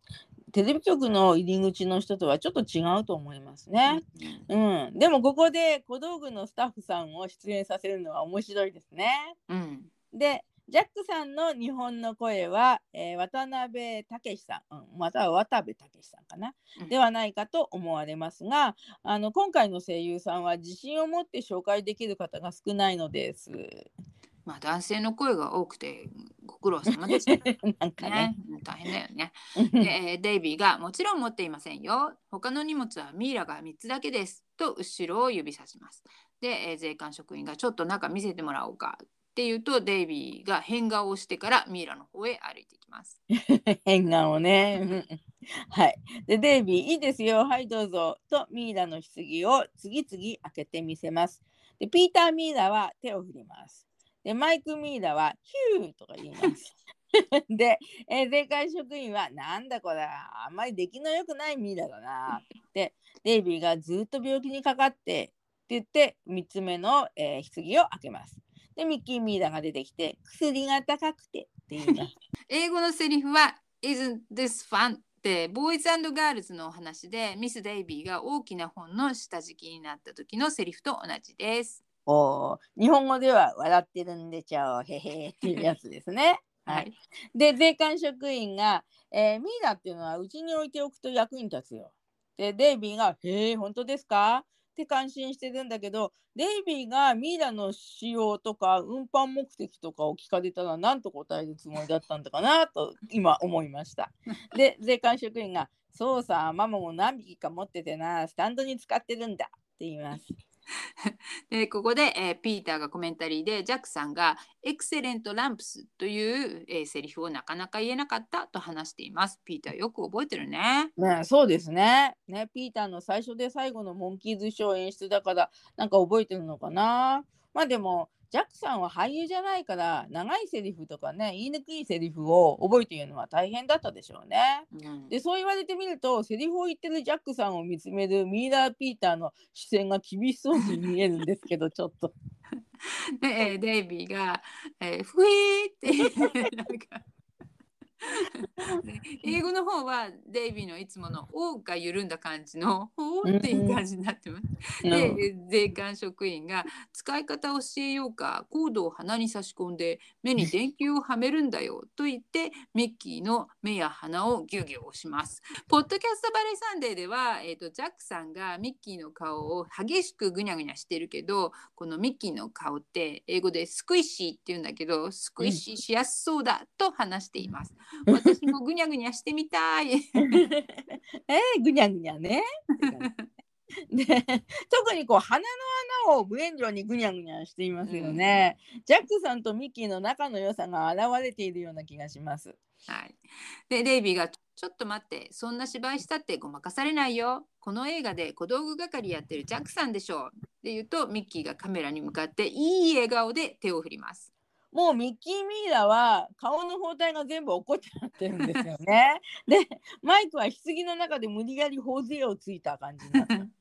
テレビ局の入り口の人とはちょっと違うと思いますね。うん、でもここで小道具のスタッフさんを出演させるのは面白いですね。うんで、ジャックさんの日本の声は、えー渡辺武さん、うん、または渡部武さんかな、うんではないかと思われますがあの今回の声優さんは自信を持って紹介できる方が少ないのです。まあ男性の声が多くてご苦労様ですね。なんかね。ね、大変だよね。で、えーデイビーがもちろん持っていませんよ。他の荷物はミイラが3つだけです。と後ろを指さします。で、えー税関職員がちょっと中見せてもらおうかって言うとデイビーが変顔をしてからミイラの方へ歩いていきます。変顔ね。うんはい。で、デイビー、いいですよ。はい、どうぞ。と、ミイラの棺を次々開けてみせます。で、ピーター・ミイラは手を振ります。で、マイク・ミイラはヒューとか言います。で、えー税関職員は、なんだこれ、あんまり出来の良くないミイラだな。で、デイビーがずっと病気にかかってって言って、3つ目の、えー棺を開けます。で、ミッキー・ミイラが出てきて、薬が高くてって言います。英語のセリフは Isn't this fun? ってボーイズガールズのお話でミス・デイビーが大きな本の下敷きになった時のセリフと同じです。おー日本語では笑ってるんでちゃおへへっていうやつですね。はい、。で税関職員が、えーミイラっていうのはうちに置いておくと役に立つよ。でデイビーが「へえ本当ですか?」って感心してるんだけどデイビーがミイラの使用とか運搬目的とかを聞かれたら何と答えるつもりだったんだかなと今思いました。で税関職員が「そうさママも何匹か持っててなスタンドに使ってるんだ」って言います。でここで、えーピーターがコメンタリーでジャックさんが「エクセレント・ランプス」という、えーセリフをなかなか言えなかったと話しています。ピーターよく覚えてるね。ね、そうですねね。ピーターの最初で最後のモンキーズショー演出だからなんか覚えてるのかな。まあでもジャックさんは俳優じゃないから長いセリフとかね言いにくいセリフを覚えているのは大変だったでしょうね。うんでそう言われてみるとセリフを言ってるジャックさんを見つめるミイラー・ピーターの視線が厳しそうに見えるんですけど ちょっと。で、えーデイビーが、えー、ふえーってなんかで 英語の方はデイビーのいつもの「お」が緩んだ感じの「ほ」っていう感じになってます。で税関職員が「使い方を教えようかコードを鼻に差し込んで目に電球をはめるんだよ」と言ってミッキーの目や鼻をギュギュ押します。ポッドキャストバレーサンデーでは、えー、とジャックさんがミッキーの顔を激しくぐにゃぐにゃしてるけどこのミッキーの顔って英語でスクイッシーって言うんだけどスクイッシーしやすそうだと話しています。私もぐにゃぐにゃしてみたい。えー、ぐにゃぐにゃね。で特にこう鼻の穴を無縁状にぐにゃぐにゃしていますよね、ジャックさんとミッキーの仲の良さが現れているような気がします。はい、でデイビーが「ちょっと待ってそんな芝居したってごまかされないよこの映画で小道具係やってるジャックさんでしょ」って言うとミッキーがカメラに向かっていい笑顔で手を振ります。もうミッキー・ミイラは顔の包帯が全部怒っちゃってるんですよね。でマイクは棺の中で無理やり頬杖をついた感じになってます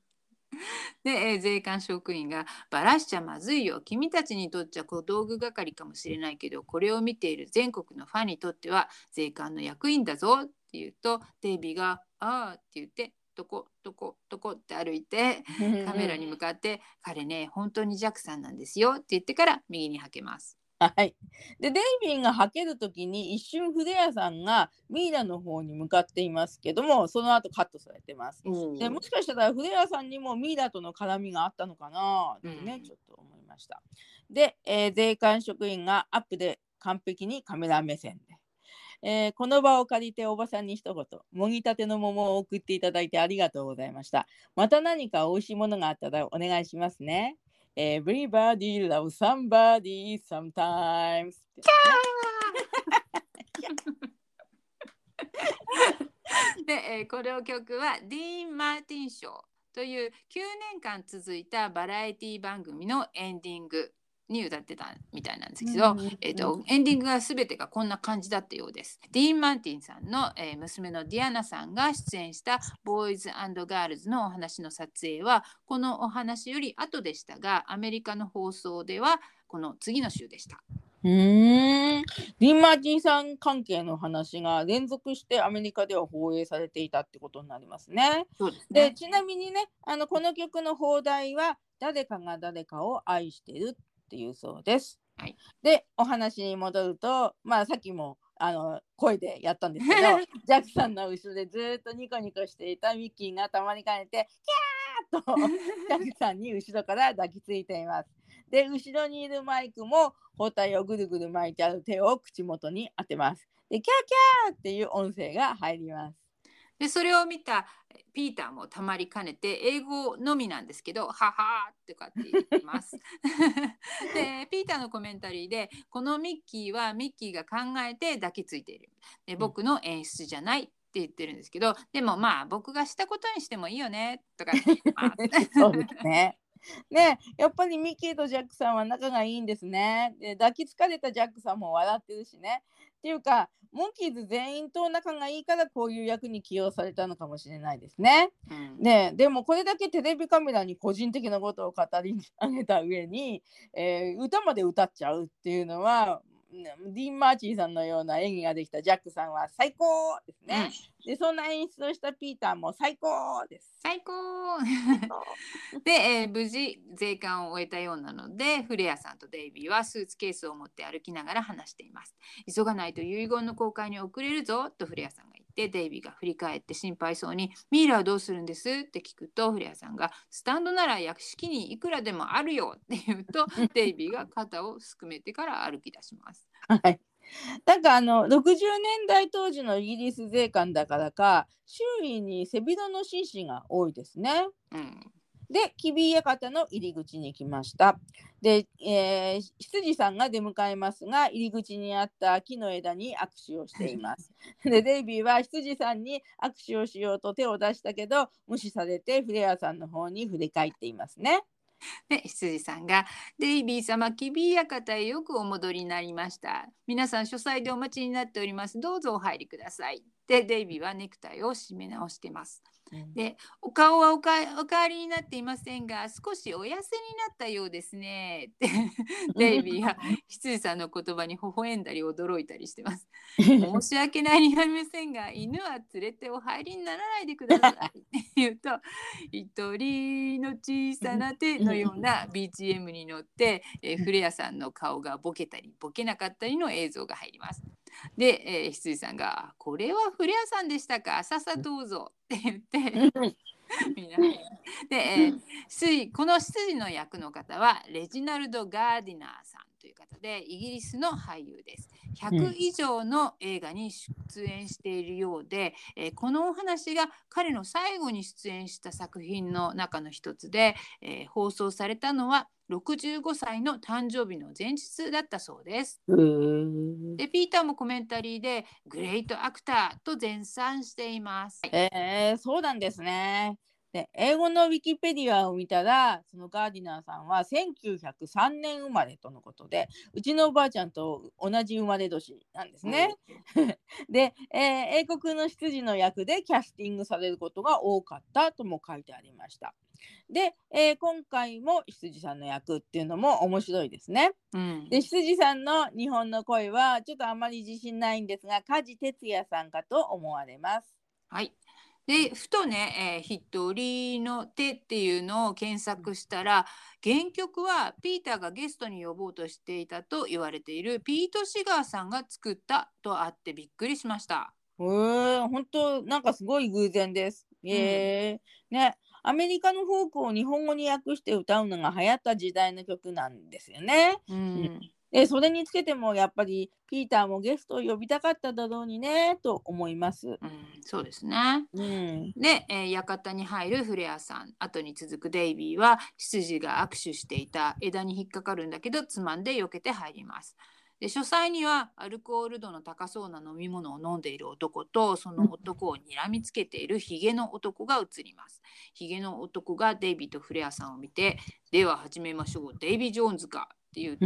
で、えー税関職員が「バラしちゃまずいよ君たちにとっちゃ小道具係かもしれないけどこれを見ている全国のファンにとっては税関の役員だぞ」って言うとデイビーが「ああ」って言って「どこどこどこ」って歩いて カメラに向かって「彼ね本当にジャックさんなんですよ」って言ってから右にはけます。はい。で、デイビーがはけるときに一瞬筆屋さんがミイラの方に向かっていますけども、その後カットされてます。でもしかしたら筆屋さんにもミイラとの絡みがあったのかなってね、うんちょっと思いました。で、えー税関職員がアップで完璧にカメラ目線で。えーこの場を借りておばさんに一言、もぎたての桃を送っていただいてありがとうございました。また何か美味しいものがあったらお願いしますね。Everybody loves somebody sometimes. で、えーこれを曲はディーン・マーティン賞という9年間続いたバラエティ番組のエンディングに歌ってたみたいなんですけど、えー、とエンディングが全てがこんな感じだったようです。ディーン・マーティンさんの、えー娘のディアナさんが出演した「ボーイズガールズ」のお話の撮影はこのお話より後でしたがアメリカの放送ではこの次の週でした。うーん。リン・マーティンさん関係の話が連続してアメリカでは放映されていたってことになりますね。そうですで、ちなみにね、あのこの曲の放題は誰かが誰かを愛してるっていうそうです。はいで、お話に戻ると、まあさっきもあの声でやったんですけど、ジャックさんの後ろでずーっとニコニコしていたミッキーがたまにかねて、キャーッとジャックさんに後ろから抱きついています。で、後ろにいるマイクも包帯をぐるぐる巻いてある手を口元に当てます。で、キャーキャーっていう音声が入ります。でそれを見たピーターもたまりかねて英語のみなんですけど「はは」とかって言ってます。でピーターのコメンタリーでこのミッキーはミッキーが考えて抱きついているで僕の演出じゃないって言ってるんですけどでもまあ僕がしたことにしてもいいよねとかって言ってます。そうですね。ねやっぱりミッキーとジャックさんは仲がいいんですね。で抱きつかれたジャックさんも笑ってるしね。っていうかモンキーズ全員と仲がいいからこういう役に起用されたのかもしれないですね。うんねでもこれだけテレビカメラに個人的なことを語り上げた上に、えー歌まで歌っちゃうっていうのはねディーン・マーチーさんのような演技ができたジャックさんは最高ですね。でそんな演出をしたピーターも最高です。最高 で、えー無事税関を終えたようなのでフレアさんとデイビーはスーツケースを持って歩きながら話しています急がないと遺言の公開に遅れるぞとフレアさんってデイビーが振り返って心配そうにミイラはどうするんです？って聞くとフレアさんがスタンドなら屋敷にいくらでもあるよって言うと デイビーが肩をすくめてから歩き出しますはい。なんかあの60年代当時のイギリス税関だからか周囲に背広の紳士が多いですね。うんで、キビ館の入り口に来ました。で、えー羊さんが出迎えますが、入り口にあった木の枝に握手をしています。で、デイビーは羊さんに握手をしようと手を出したけど、無視されてフレアさんの方に振り返っていますね。で羊さんが「デイビー様キビ館へよくお戻りになりました皆さん書斎でお待ちになっておりますどうぞお入りください」でデイビーはネクタイを締め直してますうんでお顔はおかお変わりになっていませんが少しお痩せになったようですねってデイビーは羊さんの言葉に微笑んだり驚いたりしてます。申し訳ないになりませんが犬は連れてお入りにならないでくださいって言うと一人の小さな手のような BGM に乗って、えーフレアさんの顔がボケたりボケなかったりの映像が入ります。で、えー、羊さんが「これはフレアさんでしたかさっさどうぞ」って言って みんなで、えー羊この羊の役の方はレジナルド・ガーディナーさんという方でイギリスの俳優です。100以上の映画に出演しているようで、えーこのお話が彼の最後に出演した作品の中の一つで、えー放送されたのは65歳の誕生日の前日だったそうです。でピーターもコメンタリーでグレートアクターと絶賛しています。えー、そうなんですね。で英語のウィキペディアを見たらそのガーディナーさんは1903年生まれとのことでうちのおばあちゃんと同じ生まれ年なんですね。で、えー英国の執事の役でキャスティングされることが多かったとも書いてありました。で、えー今回も羊さんの役っていうのも面白いですね。うんで羊さんの日本の声はちょっとあまり自信ないんですが梶哲也さんかと思われます。はい。でふとね、えー、一人の手っていうのを検索したら原曲はピーターがゲストに呼ぼうとしていたと言われているピート・シガーさんが作ったとあってびっくりしました。へえ本当なんかすごい偶然です。ええねアメリカのフォークを日本語に訳して歌うのが流行った時代の曲なんですよね。うんでそれにつけてもやっぱりピーターもゲストを呼びたかっただろうにねと思います。うん、そうですね。うん、で、えー館に入るフレアさん後に続くデイビーは羊が握手していた枝に引っかかるんだけどつまんで避けて入ります。で書斎にはアルコール度の高そうな飲み物を飲んでいる男とその男を睨みつけているヒゲの男が映ります。ヒゲの男がデイビーとフレアさんを見て「では始めましょうデイビー・ジョーンズか」って言うん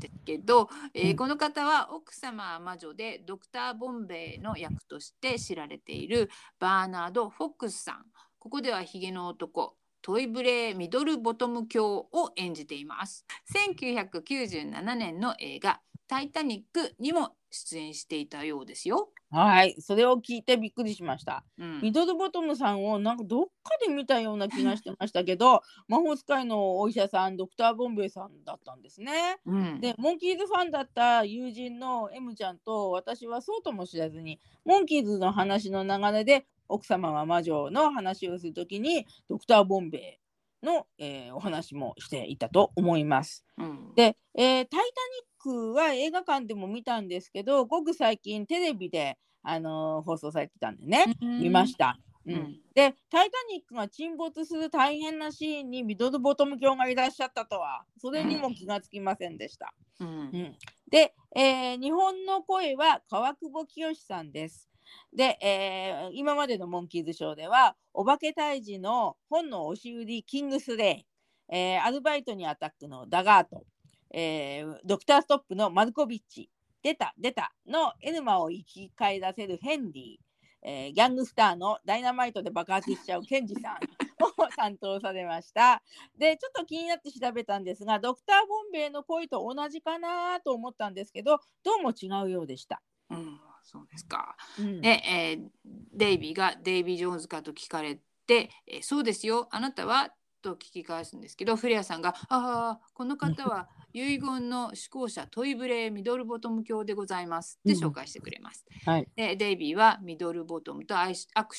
ですけど、えーこの方は奥様は魔女でドクター・ボンベイの役として知られているバーナード・フォックスさん。ここではヒゲの男トイブレー・ミドルボトム教を演じています。1997年の映画「タイタニック」にも出演していたようですよ、はいそれを聞いてびっくりしました。うんミドルボトムさんをなんかどっかで見たような気がしてましたけど 魔法使いのお医者さんドクター・ボンベイさんだったんですね。うんでモンキーズファンだった友人の M ちゃんと私はそうとも知らずにモンキーズの話の流れで奥様は魔女の話をするときにドクター・ボンベイの、えーお話もしていたと思います。うんで、えータイタニックは映画館でも見たんですけどごく最近テレビで、あのー放送されてたんでね、見ました。うん。うん。で「タイタニック」が沈没する大変なシーンにミドルボトム教がいらっしゃったとはそれにも気がつきませんでした。うん。うん。で、えー日本の声は川久保清さんです。で、えー今までのモンキーズショーではお化け退治の本の押し売りキングスレイ、えーアルバイトにアタックのダガート、えードクターストップのマルコビッチ出た出たのエルマを生き返らせるヘンリー、えーギャングスターのダイナマイトで爆発しちゃうケンジさん を担当されました。でちょっと気になって調べたんですがドクター・ボンベイの声と同じかなと思ったんですけどどうも違うようでした。うんそうですか。うんで、えーデイビーがデイビー・ジョーンズかと聞かれて、えーそうですよ、あなたはと聞き返すんですけど、フレアさんが、ああ、この方は遺言の思考者トイブレー・ミドルボトム教でございますって紹介してくれます。はいで、デイビーはミドルボトムと握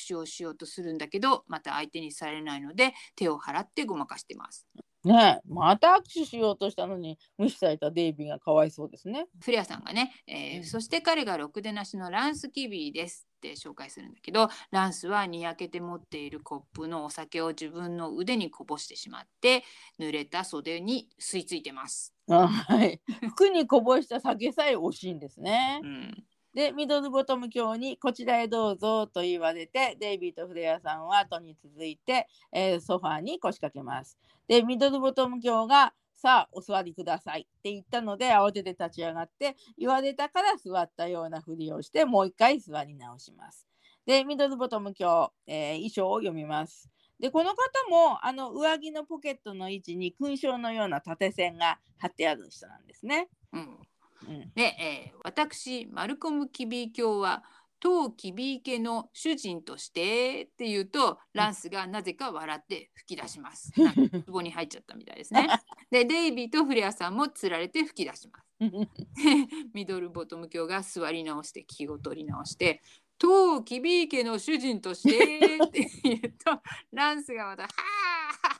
手をしようとするんだけど、また相手にされないので、手を払ってごまかしてます。ねえまた握手しようとしたのに無視されたデイビーがかわいそうですね。フレアさんがね、えーうんそして彼がろくでなしのランス・キビーですって紹介するんだけどランスはにやけて持っているコップのお酒を自分の腕にこぼしてしまって濡れた袖に吸い付いてます。あはい、服にこぼした酒さえ惜しいんですねう。んでミドルボトム教にこちらへどうぞと言われてデイビーとフレアさんは後に続いて、えーソファーに腰掛けます。でミドルボトム教がさあお座りくださいって言ったので慌てて立ち上がって言われたから座ったようなふりをしてもう一回座り直します。で、ミドルボトム今日、えー衣装を読みます。で、この方もあの上着のポケットの位置に勲章のような縦線が貼ってある人なんですね。うんうん、で、えー私マルコム・キビー教は当キビー家の主人としてって言うとランスがなぜか笑って吹き出します。壺に入っちゃったみたいですね。でデイビーとフレアさんもつられて吹き出します。ミドルボトム教が座り直して気を取り直して「当キビー家の主人として」って言うとランスがまた「は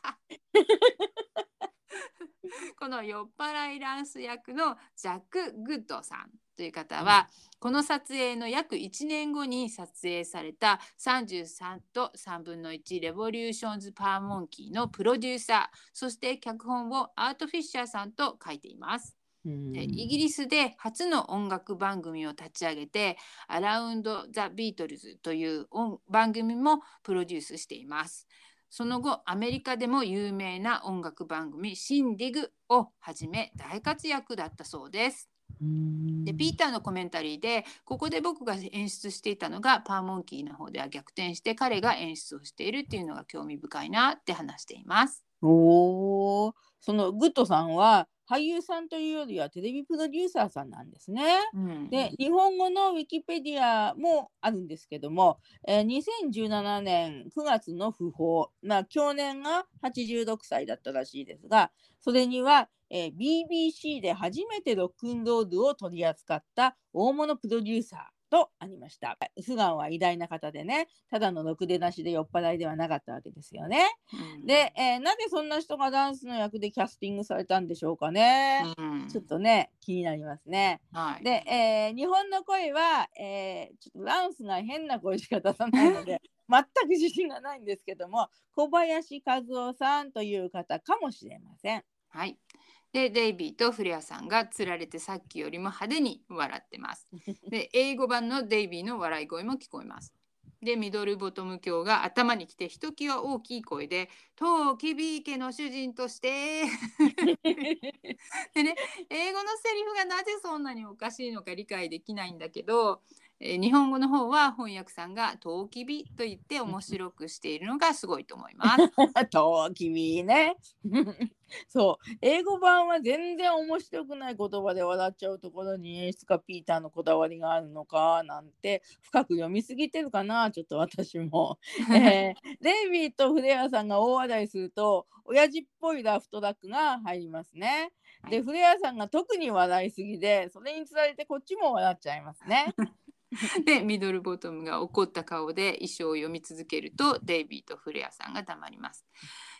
あ!」この酔っ払いランス役のジャック・グッドさんという方は、この撮影の約1年後に撮影された33と3分の1 Revolutions Per Monkee のプロデューサーそして脚本をアート・フィッシャーさんと書いています。イギリスで初の音楽番組を立ち上げて「 Around the Beatles」という音番組もプロデュースしています。その後アメリカでも有名な音楽番組「 Shindig」をはじめ大活躍だったそうです。うんでピーターのコメンタリーでここで僕が演出していたのが Per Monkee の方では逆転して彼が演出をしているっていうのが興味深いなって話しています。おーそのグッドさんは俳優さんというよりはテレビプロデューサーさんなんですね。うんで日本語のウィキペディアもあるんですけども、えー2017年9月の訃報、まあ、去年が86歳だったらしいですがそれには、えー BBC で初めてロックンロールを取り扱った大物プロデューサーとありました。普段は偉大な方でねただのろくでなしで酔っ払いではなかったわけですよね。うんで、えーなぜそんな人がダンスの役でキャスティングされたんでしょうかね。うんちょっとね気になりますね。はい、で、えー日本の声は、えーちょっとランスが変な声しか出さないので 全く自信がないんですけども小林和夫さんという方かもしれません。はい。で、デイビーとフレアさんがつられてさっきよりも派手に笑ってます。で、英語版のデイビーの笑い声も聞こえます。で、ミドルボトム教が頭に来てひときわ大きい声で、トウキビー家の主人として。でね、英語のセリフがなぜそんなにおかしいのか理解できないんだけど、えー日本語の方は翻訳さんがトウキビと言って面白くしているのがすごいと思います。と君ね。そう英語版は全然面白くない言葉で笑っちゃうところに演出家ピーターのこだわりがあるのかなんて深く読みすぎてるかなちょっと私も。えーデイビーとフレアさんが大笑いすると親父っぽいラフトラックが入りますね。ではいフレアさんが特に笑いすぎでそれにつられてこっちも笑っちゃいますね。でミドルボトムが怒った顔で衣装を読み続けるとデイビーとフレアさんが黙ります。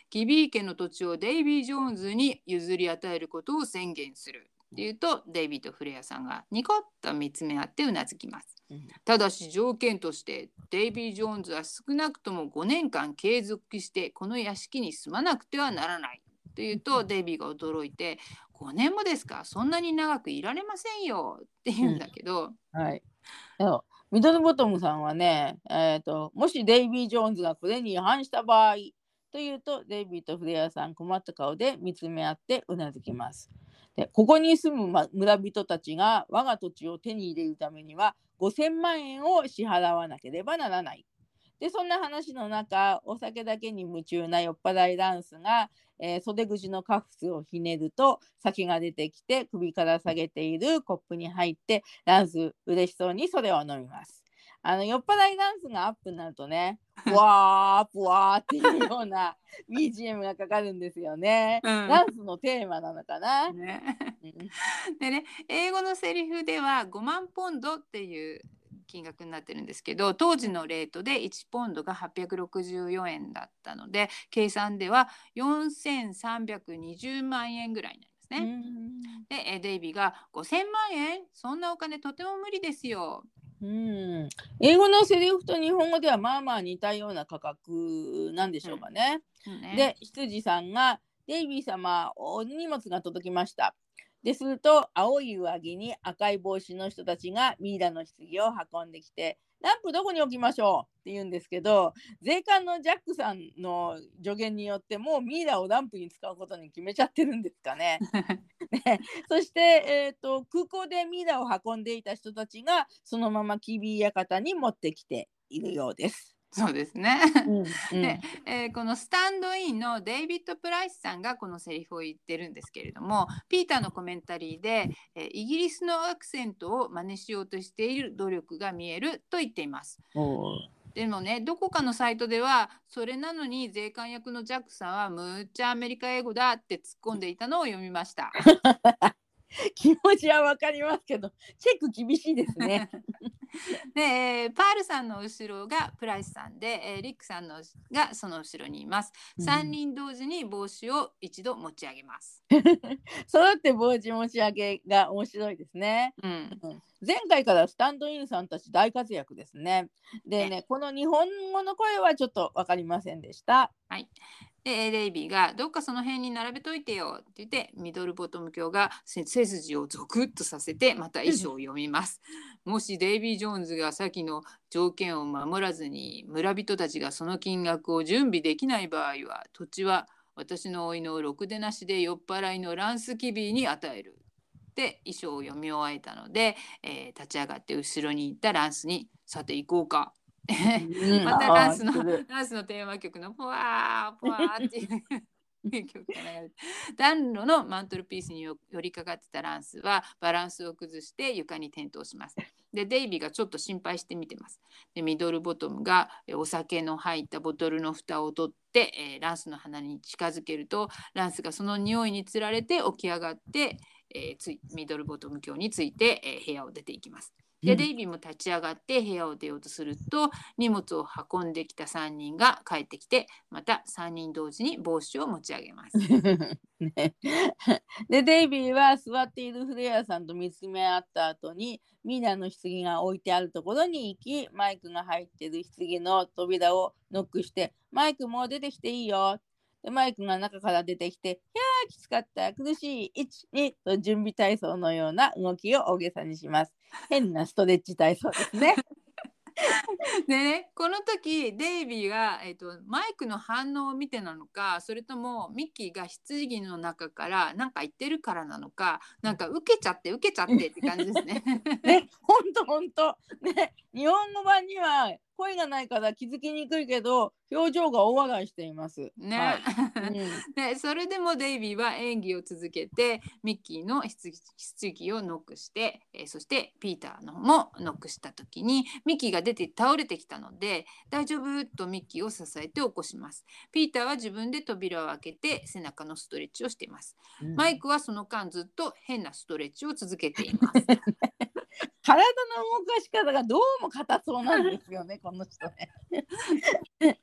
キビー家の土地をデイビー・ジョーンズに譲り与えることを宣言する。っていうとデイビーとフレアさんがニコッと見つめ合ってうなずきます。うんただし条件としてデイビー・ジョーンズは少なくとも5年間継続してこの屋敷に住まなくてはならない。というとデイビーが驚いて5年もですか？そんなに長くいられませんよ。って言うんだけど、はい。ミドルボトムさんはね、えーと、もしデイビー・ジョーンズがこれに違反した場合というと、デイビーとフレアさん困った顔で見つめ合ってうなずきます。でここに住むま村人たちが我が土地を手に入れるためには5000万円を支払わなければならない。でそんな話の中お酒だけに夢中な酔っ払いダンスが、えー袖口のカフスをひねると酒が出てきて首から下げているコップに入ってダンス嬉しそうにそれを飲みます。あの酔っ払いダンスがアップになるとね、ふわーぷわーっていうような BGM がかかるんですよね。うんダンスのテーマなのかな？ねうんでね英語のセリフでは5万ポンドっていう金額になってるんですけど当時のレートで1ポンドが864円だったので計算では4320万円ぐらいになりますね。でえーデイビーが5,000万円そんなお金とても無理ですよ。うん、英語のセリフと日本語ではまあまあ似たような価格なんでしょうかね。うんねで羊さんが「デイビー様お荷物が届きました」ですると青い上着に赤い帽子の人たちがミイラの棺を運んできてランプどこに置きましょう？って言うんですけど税関のジャックさんの助言によってもうミイラをランプに使うことに決めちゃってるんですかね。ねそして、えーと、空港でミイラを運んでいた人たちがそのままキビ館に持ってきているようです。そうですね。うんうん、で、えー、このスタンドインのデイビッド・プライスさんがこのセリフを言ってるんですけれどもピーターのコメンタリーで、えー、イギリスのアクセントを真似しようとしている努力が見えると言っています。でもねどこかのサイトではそれなのに税関役のジャックさんはむっちゃアメリカ英語だって突っ込んでいたのを読みました。気持ちはわかりますけどチェック厳しいですね。で、えー、パールさんの後ろがプライスさんで、えー、リックさんのがその後ろにいます。3人同時に帽子を一度持ち上げます。そうって帽子持ち上げが面白いですね。うん、うん前回からスタンドインさんたち大活躍ですね。でね、この日本語の声はちょっと分かりませんでした。はい。で、レイビーがどっかその辺に並べといてよって言って、ミドルボトム教が背筋をゾクッとさせて、また衣装を読みます。もしデイビー・ジョーンズが先の条件を守らずに、村人たちがその金額を準備できない場合は、土地は私の老いのろくでなしで酔っ払いのランスキビーに与える。で衣装を読み終えたので、えー、立ち上がって後ろに行ったランスに「さて行こうか」またランスのランスのテーマ曲の「ポワーポワー」っていう 曲が流れて暖炉のマントルピースに寄りかかってたランスはバランスを崩して床に転倒します。でデイビーがちょっと心配して見てます。でミドルボトムがお酒の入ったボトルの蓋を取って、えー、ランスの鼻に近づけるとランスがその匂いにつられて起き上がって、えー、ついミドルボトム卿について、えー、部屋を出ていきます。で、デイビーも立ち上がって部屋を出ようとすると荷物を運んできた3人が帰ってきてまた3人同時に帽子を持ち上げます。ね、でデイビーは座っているフレアさんと見つめ合った後にミナの棺が置いてあるところに行きマイクが入っている棺の扉をノックして「マイクもう出てきていいよ」でマイクが中から出てきて「ひゃーきつかった苦しい12」と準備体操のような動きを大げさにします。変なストレッチ体操ですね。でねこの時デイビーが、えーと、マイクの反応を見てなのかそれともミッキーが棺の中から何か言ってるからなのかなんか受けちゃって受けちゃってって感じですね。ねほんとほんと。ね日本語版には声がないから気づきにくいけど表情が大笑いしています。ね、はい うん、でそれでもデイビーは演技を続けてミッキーの棺をノックして、えー、そしてピーターのもノックした時にミッキーが出て倒れてきたので大丈夫？とミッキーを支えて起こします。ピーターは自分で扉を開けて背中のストレッチをしています。うん、マイクはその間ずっと変なストレッチを続けています。体の動かし方がどうも硬そうなんですよね、この人ね。ピー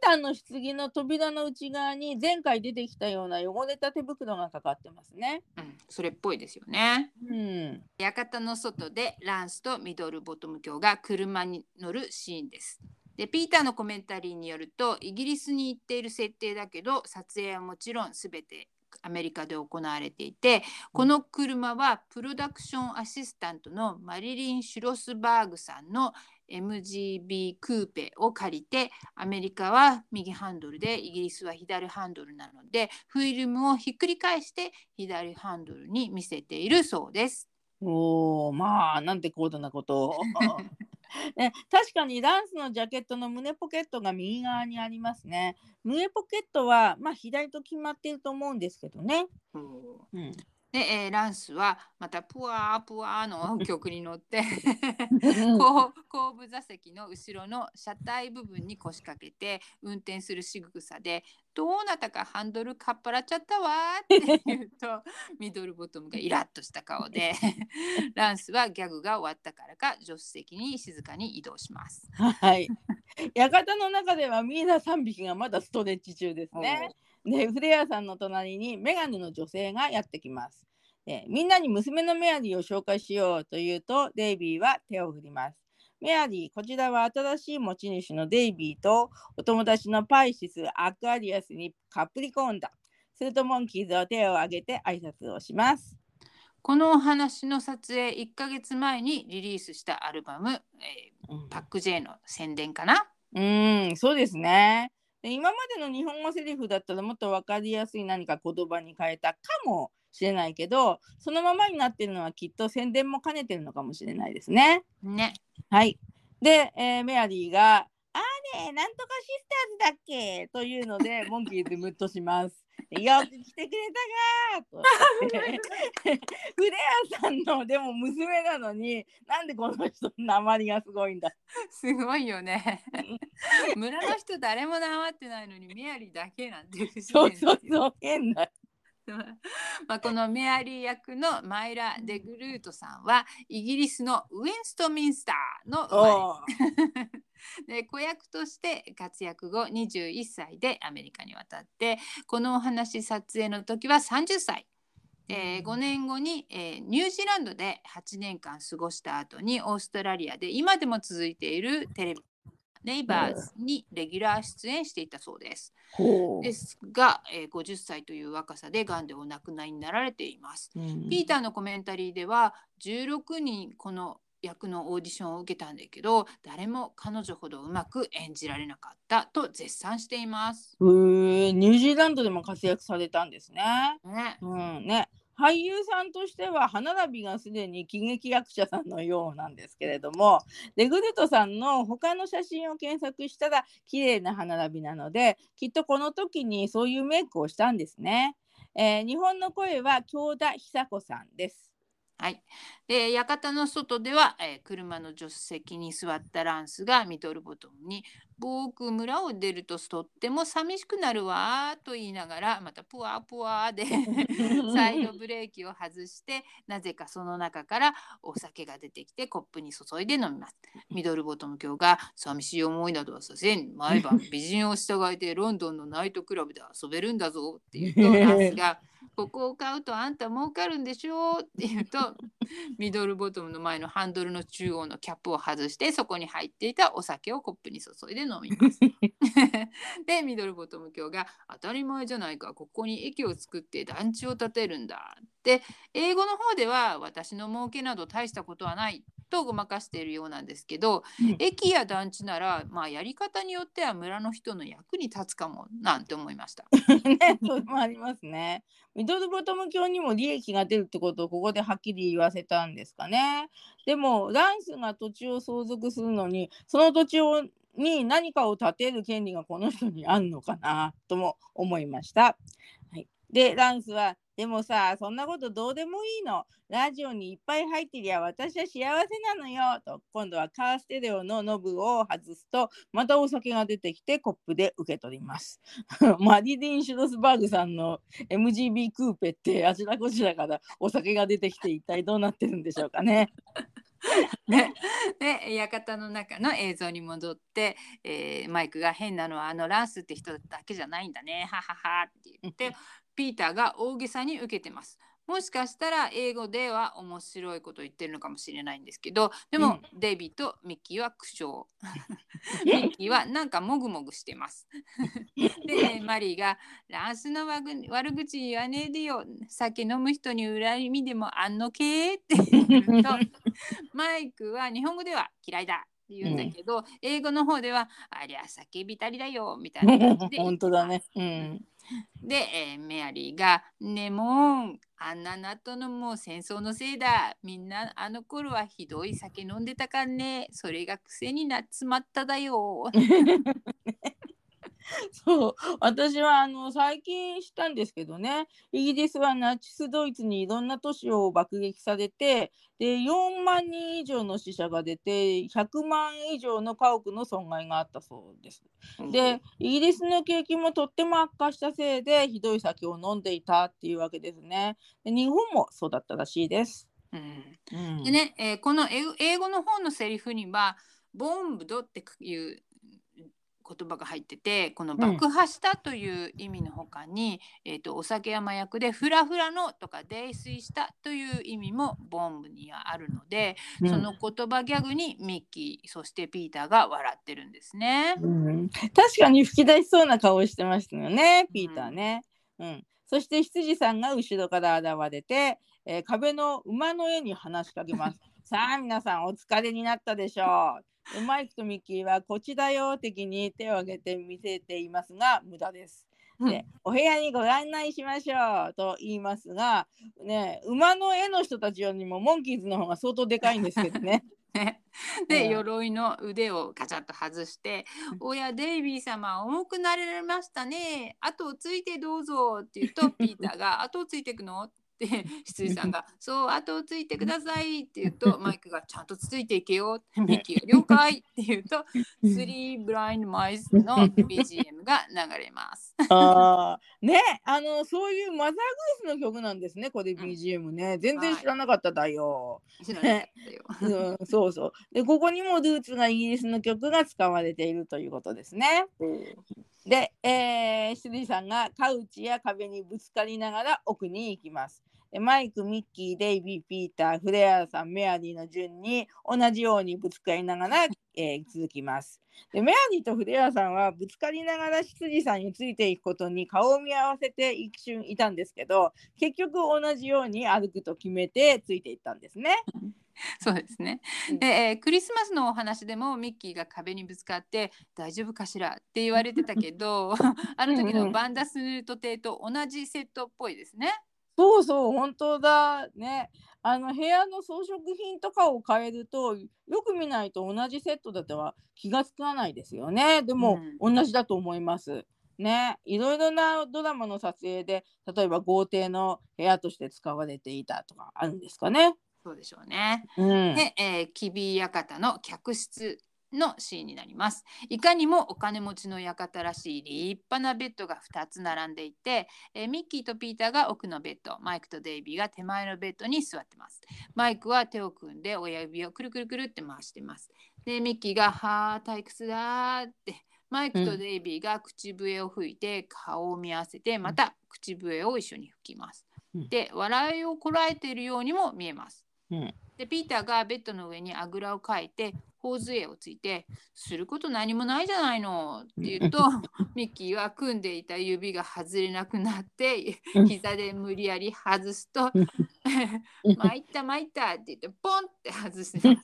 ターの棺の扉の内側に前回出てきたような汚れた手袋がかかってますね。うん、それっぽいですよね。うん。館の外でランスとミドルボトム卿が車に乗るシーンです。でピーターのコメンタリーによるとイギリスに行っている設定だけど撮影はもちろん全てアメリカで行われていてこの車はプロダクションアシスタントのマリリン・シュロスバーグさんの MGB クーペを借りてアメリカは右ハンドルでイギリスは左ハンドルなのでフィルムをひっくり返して左ハンドルに見せているそうです。おーまあなんて高度なことを。ね、確かにダンスのジャケットの胸ポケットが右側にありますね。胸ポケットは、まあ、左と決まっていると思うんですけどね。うん、で、えー、ランスはまたプワープワーの曲に乗って後後部座席の後ろの車体部分に腰掛けて運転する仕草でどうなったかハンドルかっぱらっちゃったわって言うと ミドルボトムがイラッとした顔で ランスはギャグが終わったからか助手席に静かに移動します。はい。館の中ではミーナ3匹がまだストレッチ中ですね。でフレアさんの隣にメガネの女性がやってきます。でみんなに娘のメアリーを紹介しようと言うとデイビーは手を振ります。メアリー、こちらは新しい持ち主のデイビーとお友達のパイシス、アクアリアスにカプリコーンだ。するとモンキーズは手を挙げて挨拶をします。このお話の撮影1ヶ月前にリリースしたアルバム、えうんーパック J の宣伝かな？うん、そうですね。で今までの日本語セリフだったらもっと分かりやすい何か言葉に変えたかもしれないけど、そのままになってるのはきっと宣伝も兼ねてるのかもしれないですね。ね。はい。で、えーメアリーが、ねなんとかシスターズだっけ？というので、モンキーズムッとします。よく来てくれたがーと。フレアさんのでも娘なのになんでこの人の鉛がすごいんだ？すごいよね。村の人誰もなまってないのにメアリーだけなんてそう然そうそう変だ まあこのメアリー役のマイラ・デグルートさんはイギリスのウェンストミンスターの生まれ。おー。で子役として活躍後21歳でアメリカに渡ってこのお話撮影の時は30歳。えー5年後に、えーニュージーランドで8年間過ごした後にオーストラリアで今でも続いているテレビ「ネイバーズ」にレギュラー出演していたそうです。ですが、えー50歳という若さでがんでお亡くなりになられています。うんピーターのコメンタリーでは16人この役のオーディションを受けたんだけど誰も彼女ほどうまく演じられなかったと絶賛しています。ニュージーランドでも活躍されたんですね。ね、うんね、俳優さんとしては歯並びがすでに喜劇役者さんのようなんですけれどもレグルトさんの他の写真を検索したら綺麗な歯並びなのできっとこの時にそういうメイクをしたんですね。えー日本の声は京田久子さんです。はい、で館の外では、えー車の助手席に座ったランスがミドルボトムに「僕村を出るととっても寂しくなるわ」と言いながらまたプワプワで サイドブレーキを外してなぜかその中からお酒が出てきてコップに注いで飲みます。ミドルボトム教が寂しい思いなどはさせん毎晩美人を従えてロンドンのナイトクラブで遊べるんだぞって言うと ランスがここを買うとあんた儲かるんでしょ？うって言うとミドルボトムの前のハンドルの中央のキャップを外してそこに入っていたお酒をコップに注いで飲みます。でミドルボトム教が当たり前じゃないかここに駅を作って団地を建てるんだって英語の方では私の儲けなど大したことはないとごまかしているようなんですけど、うん駅や団地ならまあやり方によっては村の人の役に立つかもなんて思いました。ね、それもありますね。ミドルボトム教にも利益が出るってことをここではっきり言わせたんですかね。でもランスが土地を相続するのにその土地をに何かを建てる権利がこの人にあるのかなとも思いました。はい、でランスは「でもさそんなことどうでもいいの。ラジオにいっぱい入ってりゃ私は幸せなのよ」と今度はカーステレオのノブを外すとまたお酒が出てきてコップで受け取ります。マリリン・シュロスバーグさんの MGB クーペってあちらこちらからお酒が出てきて一体どうなってるんでしょうかね。ね、で館の中の映像に戻って、えーマイクが変なのはあのランスって人だけじゃないんだねはははって言って ピーターが大げさに受けてます。もしかしたら英語では面白いこと言ってるのかもしれないんですけどでも、デイビーとミッキーは苦笑ミッキーはなんかもぐもぐしてますでマリーが「ランスの悪悪口言わねえでよ酒飲む人に恨みでもあんのけ?」って言うとマイクは日本語では嫌いだって言うんだけど、英語の方ではありゃ酒浸りだよみたいな感じで 本当だね。うん。で、えーメアリーが「ねもんあんななとのもう戦争のせいだ。みんなあの頃はひどい酒飲んでたかんね。それが癖になっちまっただよ」そう私はあの最近知ったんですけどねイギリスはナチスドイツにいろんな都市を爆撃されてで4万人以上の死者が出て100万以上の家屋の損害があったそうです。でイギリスの景気もとっても悪化したせいでひどい酒を飲んでいたっていうわけですね。で日本もそうだったらしいです。うんうんでね、えーこの英語英語の方のセリフには「ボンブド」っていう言葉が入っててこの爆破したという意味のほかに、えー、とお酒や麻薬でフラフラのとか泥酔したという意味もボンブにはあるので、うんその言葉ギャグにミッキーそしてピーターが笑ってるんですね。うん確かに吹き出しそうな顔してましたよね、ピーターね。うん、そして羊さんが後ろから現れて、えー壁の馬の絵に話しかけます。さあ皆さんお疲れになったでしょう。でマイクとミッキーはこっちだよ的に手を挙げて見せていますが無駄です。で、お部屋にご案内しましょうと言いますが、ね、馬の絵の人たちよりもモンキーズの方が相当でかいんですけどね。ねで、うん鎧の腕をガチャッと外して「おやデイビー様重くなられましたね後をついてどうぞ」って言うと ピーターが「後をついていくの?」って羊さんが「そう後をついてください」って言うとマイクが「ちゃんとついていけよ」ってミッキーが「了解」って言うと「スリーブラインドマイス」の BGM が流れます。あー。ねあのそういうマザーグースの曲なんですねこれ BGM ね。全然知らなかっただよ、知らなかったよ。うん、そうそう。でここにもルーツがイギリスの曲が使われているということですね。で、えー、シリーさんがカウチや壁にぶつかりながら奥に行きます。でマイク、ミッキー、デイビー、ピーター、フレアさん、メアリーの順に同じようにぶつかりながら、えー続きます。でメアリーとフレアさんはぶつかりながら羊さんについていくことに顔を見合わせて一瞬いたんですけど結局同じように歩くと決めてついていったんですね。そうですねうん。で、えークリスマスのお話でもミッキーが壁にぶつかって「大丈夫かしら?」って言われてたけど あの時のバンダスヌート邸と同じセットっぽいですね。そうそう本当だ。ね。あの部屋の装飾品とかを変えるとよく見ないと同じセットだとは気がつかないですよね。でも、同じだと思います。ね。いろいろなドラマの撮影で例えば豪邸の部屋として使われていたとかあるんですかね。そうでしょうね。うん、で、えー、キビ館の客室のシーンになります。いかにもお金持ちの館らしい立派なベッドが2つ並んでいて、えーミッキーとピーターが奥のベッド、マイクとデイビーが手前のベッドに座ってます。マイクは手を組んで親指をくるくるくるって回してます。で、ミッキーが、はあ、退屈だーって。マイクとデイビーが口笛を吹いて顔を見合わせてまた口笛を一緒に吹きます。うんで笑いをこらえているようにも見えます。うん。でピーターがベッドの上にあぐらをかいて頬杖をついて「すること何もないじゃないの」って言うと ミッキーは組んでいた指が外れなくなってうん。膝で無理やり外すとうん「参った参った」って言ってポンって外します。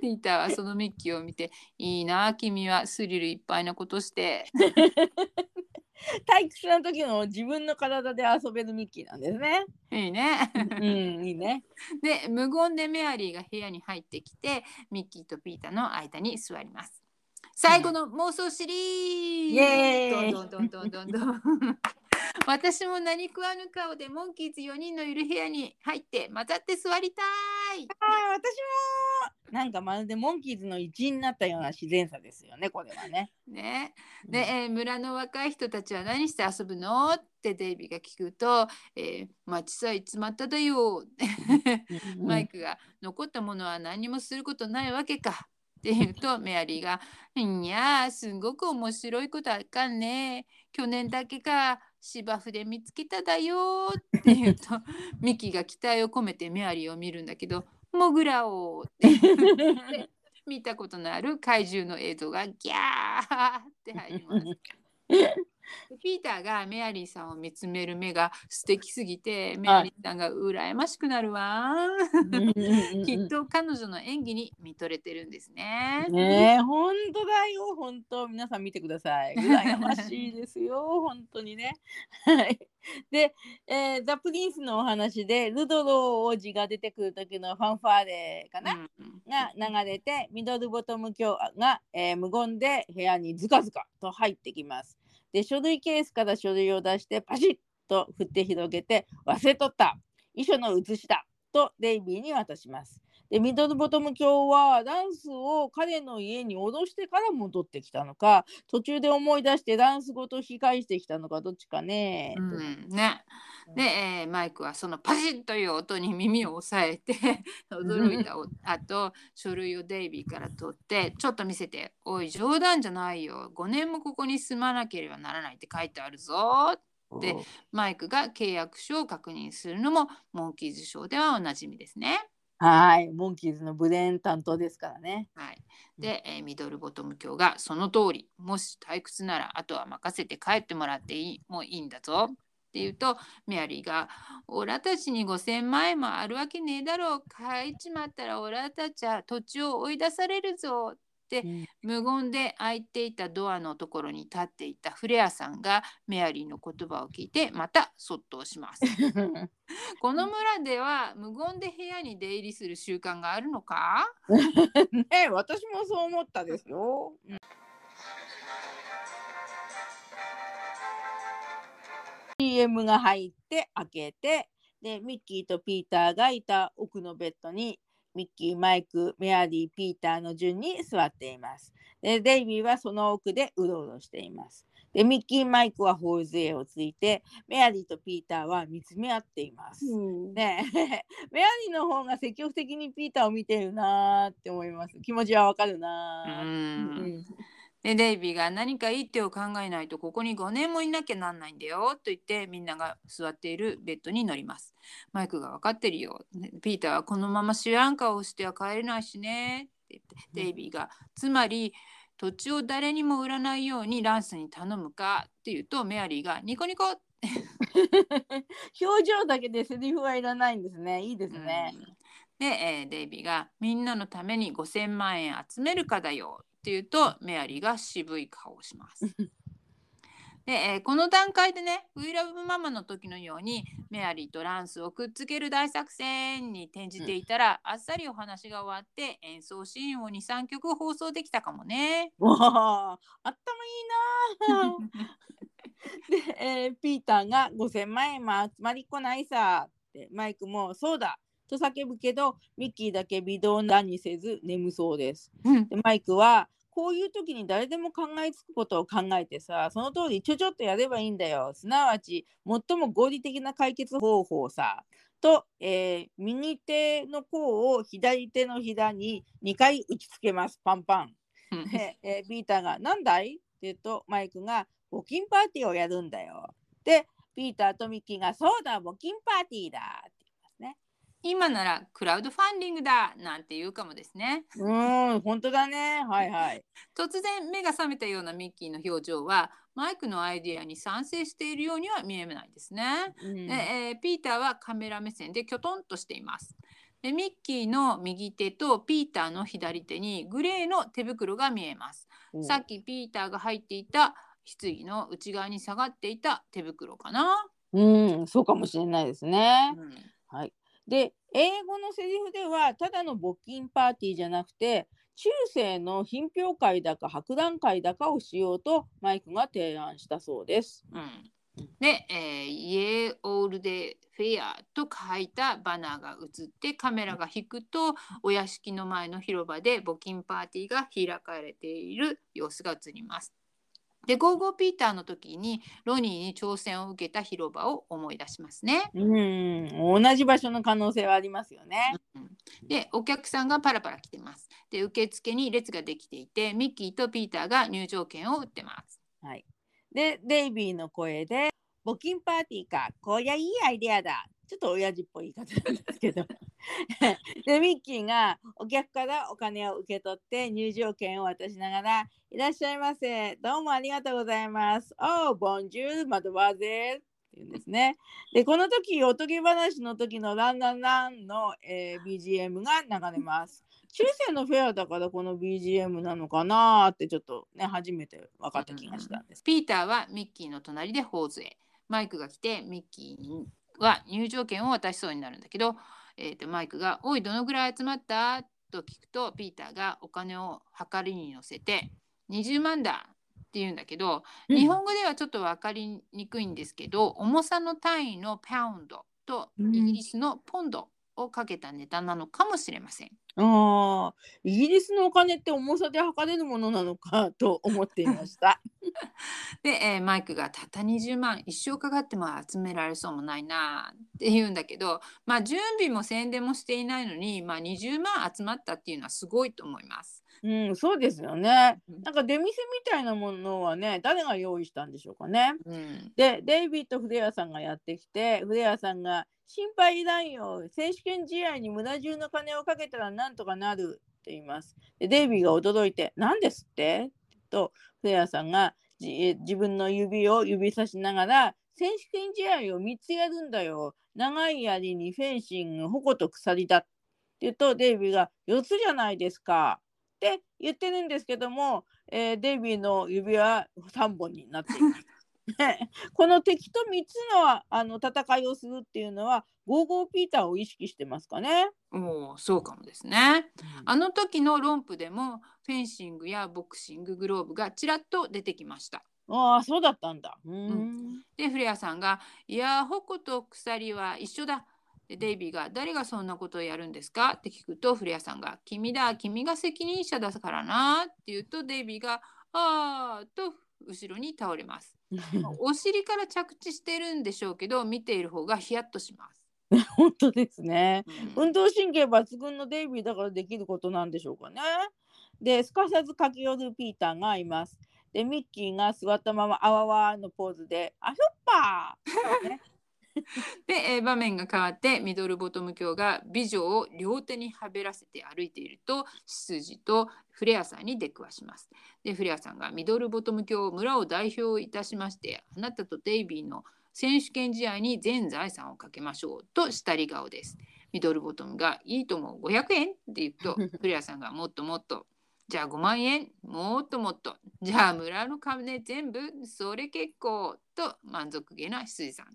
ピーターはそのミッキーを見て「いいな君はスリルいっぱいなことして」退屈な時の自分の体で遊べるミッキーなんですね。いいね。うん、いいね。で無言でメアリーが部屋に入ってきてミッキーとピーターの間に座ります。最後の妄想シリーズ、イエーイどんどんどんどんどんどん 私も何食わぬ顔でモンキーズ4人のいる部屋に入って混ざって座りたい。ああ、私も。なんかまるでモンキーズの一員になったような自然さですよね、これはね。ね、で、えー村の若い人たちは何して遊ぶの？ってデイビーが聞くと「えー、町さえ詰まっただよ」うんマイクが「残ったものは何もすることないわけか」って言うとメアリーが「いやーすごく面白いことあかんね去年だけか芝生で見つけただよ」って言うとミキが期待を込めてメアリーを見るんだけど「モグラを」って言って見たことのある怪獣の映像がギャーって入ります。でピーターがメアリーさんを見つめる目が素敵すぎてメアリーさんが羨ましくなるわ。きっと彼女の演技に見とれてるんですね。ねえ、本当だよ、本当、皆さん見てください。羨ましいですよ、本当にね。はい。で、えーザ・プリンスのお話で、ルドロー王子が出てくる時のファンファーレかな、うんが流れて、ミドルボトム教が、えー無言で部屋にズカズカと入ってきます。で、書類ケースから書類を出して、パシッと振って広げて、忘れとった遺書の写しだとデイビーに渡します。で、ミドルボトム教はダンスを彼の家に脅してから戻ってきたのか、途中で思い出してダンスごと引き返してきたのか、どっちかね。うんね。で、えーマイクはそのパシッという音に耳を押さえて 驚いたお後書類をデイビーから取ってちょっと見せて「おい冗談じゃないよ5年もここに住まなければならないって書いてあるぞ」でマイクが契約書を確認するのもモンキーズショーではおなじみですね。はい、モンキーズのブレーン担当ですからね。はい、で、えーミドルボトム教がその通りもし退屈ならあとは任せて帰ってもらっていいもういいんだぞ。って言うとメアリーが「オラたちに5,000万円もあるわけねえだろう。帰っちまったらオラたちは土地を追い出されるぞ」ってうん無言で開いていたドアのところに立っていたフレアさんがメアリーの言葉を聞いてまたそっとします。この村では無言で部屋に出入りする習慣があるのか？ねえ私もそう思ったですよ。うん CM が入って開けてでミッキーとピーターがいた奥のベッドにミッキーマイクメアリーピーターの順に座っています。でデイビーはその奥でうろうろしています。でミッキーマイクは頬杖をついてメアリーとピーターは見つめ合っています。ねえ メアリーの方が積極的にピーターを見てるなーって思います。気持ちはわかるうなー。んでデイビーが何かいい手を考えないとここに5年もいなきゃなんないんだよと言ってみんなが座っているベッドに乗ります。マイクが分かってるよ。ねピーターはこのまま知らん顔をしては帰れないしねって言ってデイビーがつまり土地を誰にも売らないようにランスに頼むかって言うとメアリーがニコニコ 表情だけでセリフはいらないんですね。いいですね。うんで、えーデイビーがみんなのために5,000万円集めるかだよって言うとメアリーが渋い顔をします。で、えーこの段階でね「We Love ママ」の時のようにメアリーとランスをくっつける大作戦に転じていたら、あっさりお話が終わって演奏シーンを23曲放送できたかもね。わあ、頭いいなー。で、えーピーターが5000万円も集まりっこないさってマイクもそうだと叫ぶけどミッキーだけ微動だにせず眠そうです。うんでマイクはこういう時に誰でも考えつくことを考えてさその通りちょちょっとやればいいんだよすなわち最も合理的な解決方法さと、えー右手の甲を左手のひだに2回打ちつけますパンパン。うんで、えーピーターが「なんだい?」って言うとマイクが「募金パーティーをやるんだよ」でピーターとミッキーが「そうだ募金パーティーだ」っ。今ならクラウドファンディングだなんて言うかもですね。うーん本当だねはいはい。突然目が覚めたようなミッキーの表情はマイクのアイディアに賛成しているようには見えないですね。うんでえーピーターはカメラ目線できょとんとしています。でミッキーの右手とピーターの左手にグレーの手袋が見えます。さっきピーターが入っていた棺の内側に下がっていた手袋かな。うんそうかもしれないですね。うんはい。で英語のセリフではただの募金パーティーじゃなくて中世の品評会だか博覧会だかをしようとマイクが提案したそうです。うんで、えー、イエーオールデフェアと書いたバナーが映ってカメラが引くとお屋敷の前の広場で募金パーティーが開かれている様子が映ります。で、ゴーゴーピーターの時にロニーに挑戦を受けた広場を思い出しますね。うん同じ場所の可能性はありますよね。うんで、お客さんがパラパラ来てます。で、受付に列ができていて、ミッキーとピーターが入場券を売ってます。はい。で、デイビーの声で、募金パーティーか、こりゃいいアイデアだ。ちょっと親父っぽい言い方なんですけど。で、ミッキーがお客からお金を受け取って入場券を渡しながら、いらっしゃいませ。どうもありがとうございます。おう、ボンジュール、マドバーゼル。って言うんですね。で、この時、おとぎ話の時のランランランの、えー BGM が流れます。中世のフェアだからこの BGM なのかなってちょっとね、初めて分かった気がしたんです。ピーターはミッキーの隣で頬杖。マイクが来てミッキーは入場券を渡しそうになるんだけど、えー、とマイクが「おいどのぐらい集まった?」と聞くとピーターがお金を計りに乗せて「20万だ」って言うんだけど、うん日本語ではちょっと分かりにくいんですけど重さの単位のパウンドとうんイギリスのポンドをかけたネタなのかもしれません。ああ、イギリスのお金って重さで測れるものなのかと思っていました。で、えーマイクがたった20万一生かかっても集められそうもないなって言うんだけど、まあ、準備も宣伝もしていないのに、まあ、20万集まったっていうのはすごいと思います。うん、そうですよね。うんなんか出店みたいなものはね、誰が用意したんでしょうかね。うんで、デイビッド・フレアさんがやってきて、フレアさんが心配いらんよ。選手権試合に無駄中の金をかけたらなんとかなるって言います。で、デイビーが驚いて、何ですってと、フレアさんがじ自分の指を指さしながら、選手権試合を3つやるんだよ。長い槍にフェンシング、矛と鎖だ。って言うと、デイビーが4つじゃないですか。って言ってるんですけども、えーデイビーの指は3本になっています。この敵と3つのあの戦いをするっていうのはゴーゴーピーターを意識してますかね。おおそうかもですね。あの時の論布でもフェンシングやボクシンググローブがちらっと出てきました。ああそうだったんだ。うーんでフレアさんが「いや矛と鎖は一緒だ」でデイビーが「誰がそんなことをやるんですか?」って聞くとフレアさんが「君だ君が責任者だからな」って言うとデイビーが「ああ」と後ろに倒れます。お尻から着地してるんでしょうけど見ている方がヒヤッとします。本当ですね。うん運動神経抜群のデイビーだからできることなんでしょうかね。で、すかさず駆け寄るピーターがいます。で、ミッキーが座ったままあわわのポーズで、あひょっぱー、ねで、えー場面が変わってミドルボトム卿が美女を両手にはべらせて歩いていると執事とフレアさんに出くわします。でフレアさんがミドルボトム卿村を代表いたしましてあなたとデイビーの選手権試合に全財産をかけましょうとしたり顔です。ミドルボトムがいいとも500円って言うと フレアさんがもっともっとじゃあ5万円？もっともっとじゃあ村の金全部それ結構と満足げな羊さん。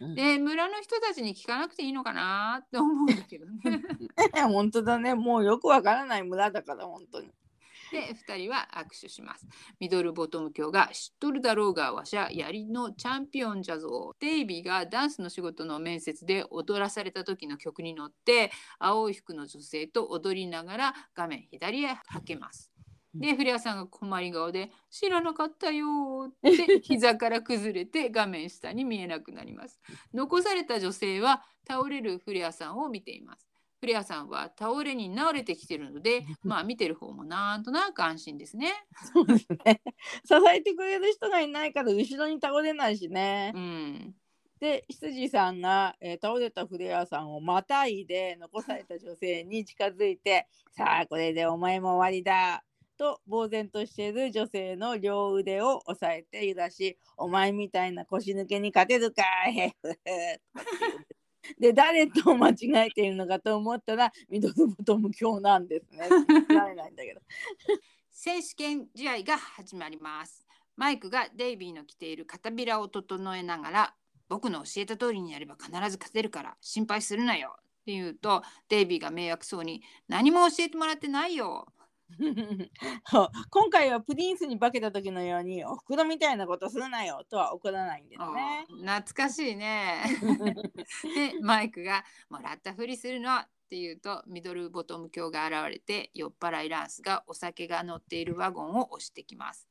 で村の人たちに聞かなくていいのかなって思うんだけどね。本当だね。もうよくわからない村だから、本当に。で2人は握手します。ミドルボトム卿が知っとるだろうがわしゃ槍のチャンピオンじゃぞ。デイビーがダンスの仕事の面接で踊らされた時の曲に乗って青い服の女性と踊りながら画面左へはけます。でフレアさんが困り顔で「知らなかったよ」って 膝から崩れて画面下に見えなくなります。残された女性は倒れるフレアさんを見ています。フレアさんは倒れに倒れてきてるので、まあ見てる方もなんとなく安心ですね。そうですね。支えてくれる人がいないから後ろに倒れないしね。うん。で羊さんが、えー倒れたフレアさんをまたいで残された女性に近づいて「さあこれでお前も終わりだ」と呆然としている女性の両腕を押さえて揺らし「お前みたいな腰抜けに勝てるかい!」で誰と間違えているのかと思ったらミドルボトム教なんですね。信じられないんだけど。選手権試合が始まります。マイクがデイビーの着ている肩びらを整えながら僕の教えた通りにやれば必ず勝てるから心配するなよって言うとデイビーが迷惑そうに何も教えてもらってないよ 今回はプリンスに化けた時のようにお袋みたいなことするなよとは怒らないんですね。懐かしいね。でマイクが「もらったふりするの」って言うとミドルボトム卿が現れて酔っ払いランスがお酒が乗っているワゴンを押してきます。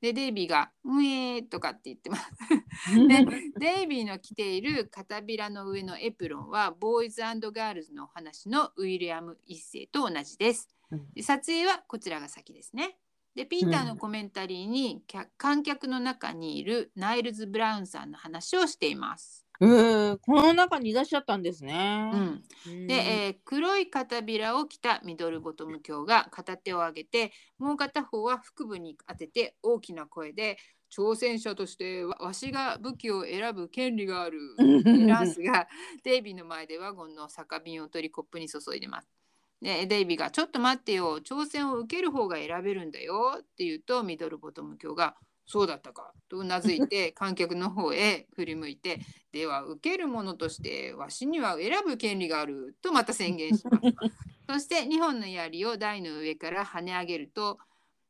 でデイビーが「うえー」とかって言ってます。でデイビーの着ている肩びらの上のエプロンはボーイズガールズのお話のウィリアム一世と同じです。で撮影はこちらが先ですね。でピーターのコメンタリーに、客観客の中にいるナイルズ・ブラウンさんの話をしています。うーこの中にいらっしゃったんですね。うん、うんで、えー黒い肩びらを着たミドルボトム卿が片手を上げてもう片方は腹部に当てて大きな声で「挑戦者としてわわしが武器を選ぶ権利がある」で ランスがデイビーの前でワゴンの酒瓶を取りコップに注いでます。でデイビーが「ちょっと待ってよ挑戦を受ける方が選べるんだよ」って言うとミドルボトム卿が「そうだったか」とうなずいて 観客の方へ振り向いて「では受けるものとしてわしには選ぶ権利がある」とまた宣言します。そして2本の槍を台の上から跳ね上げると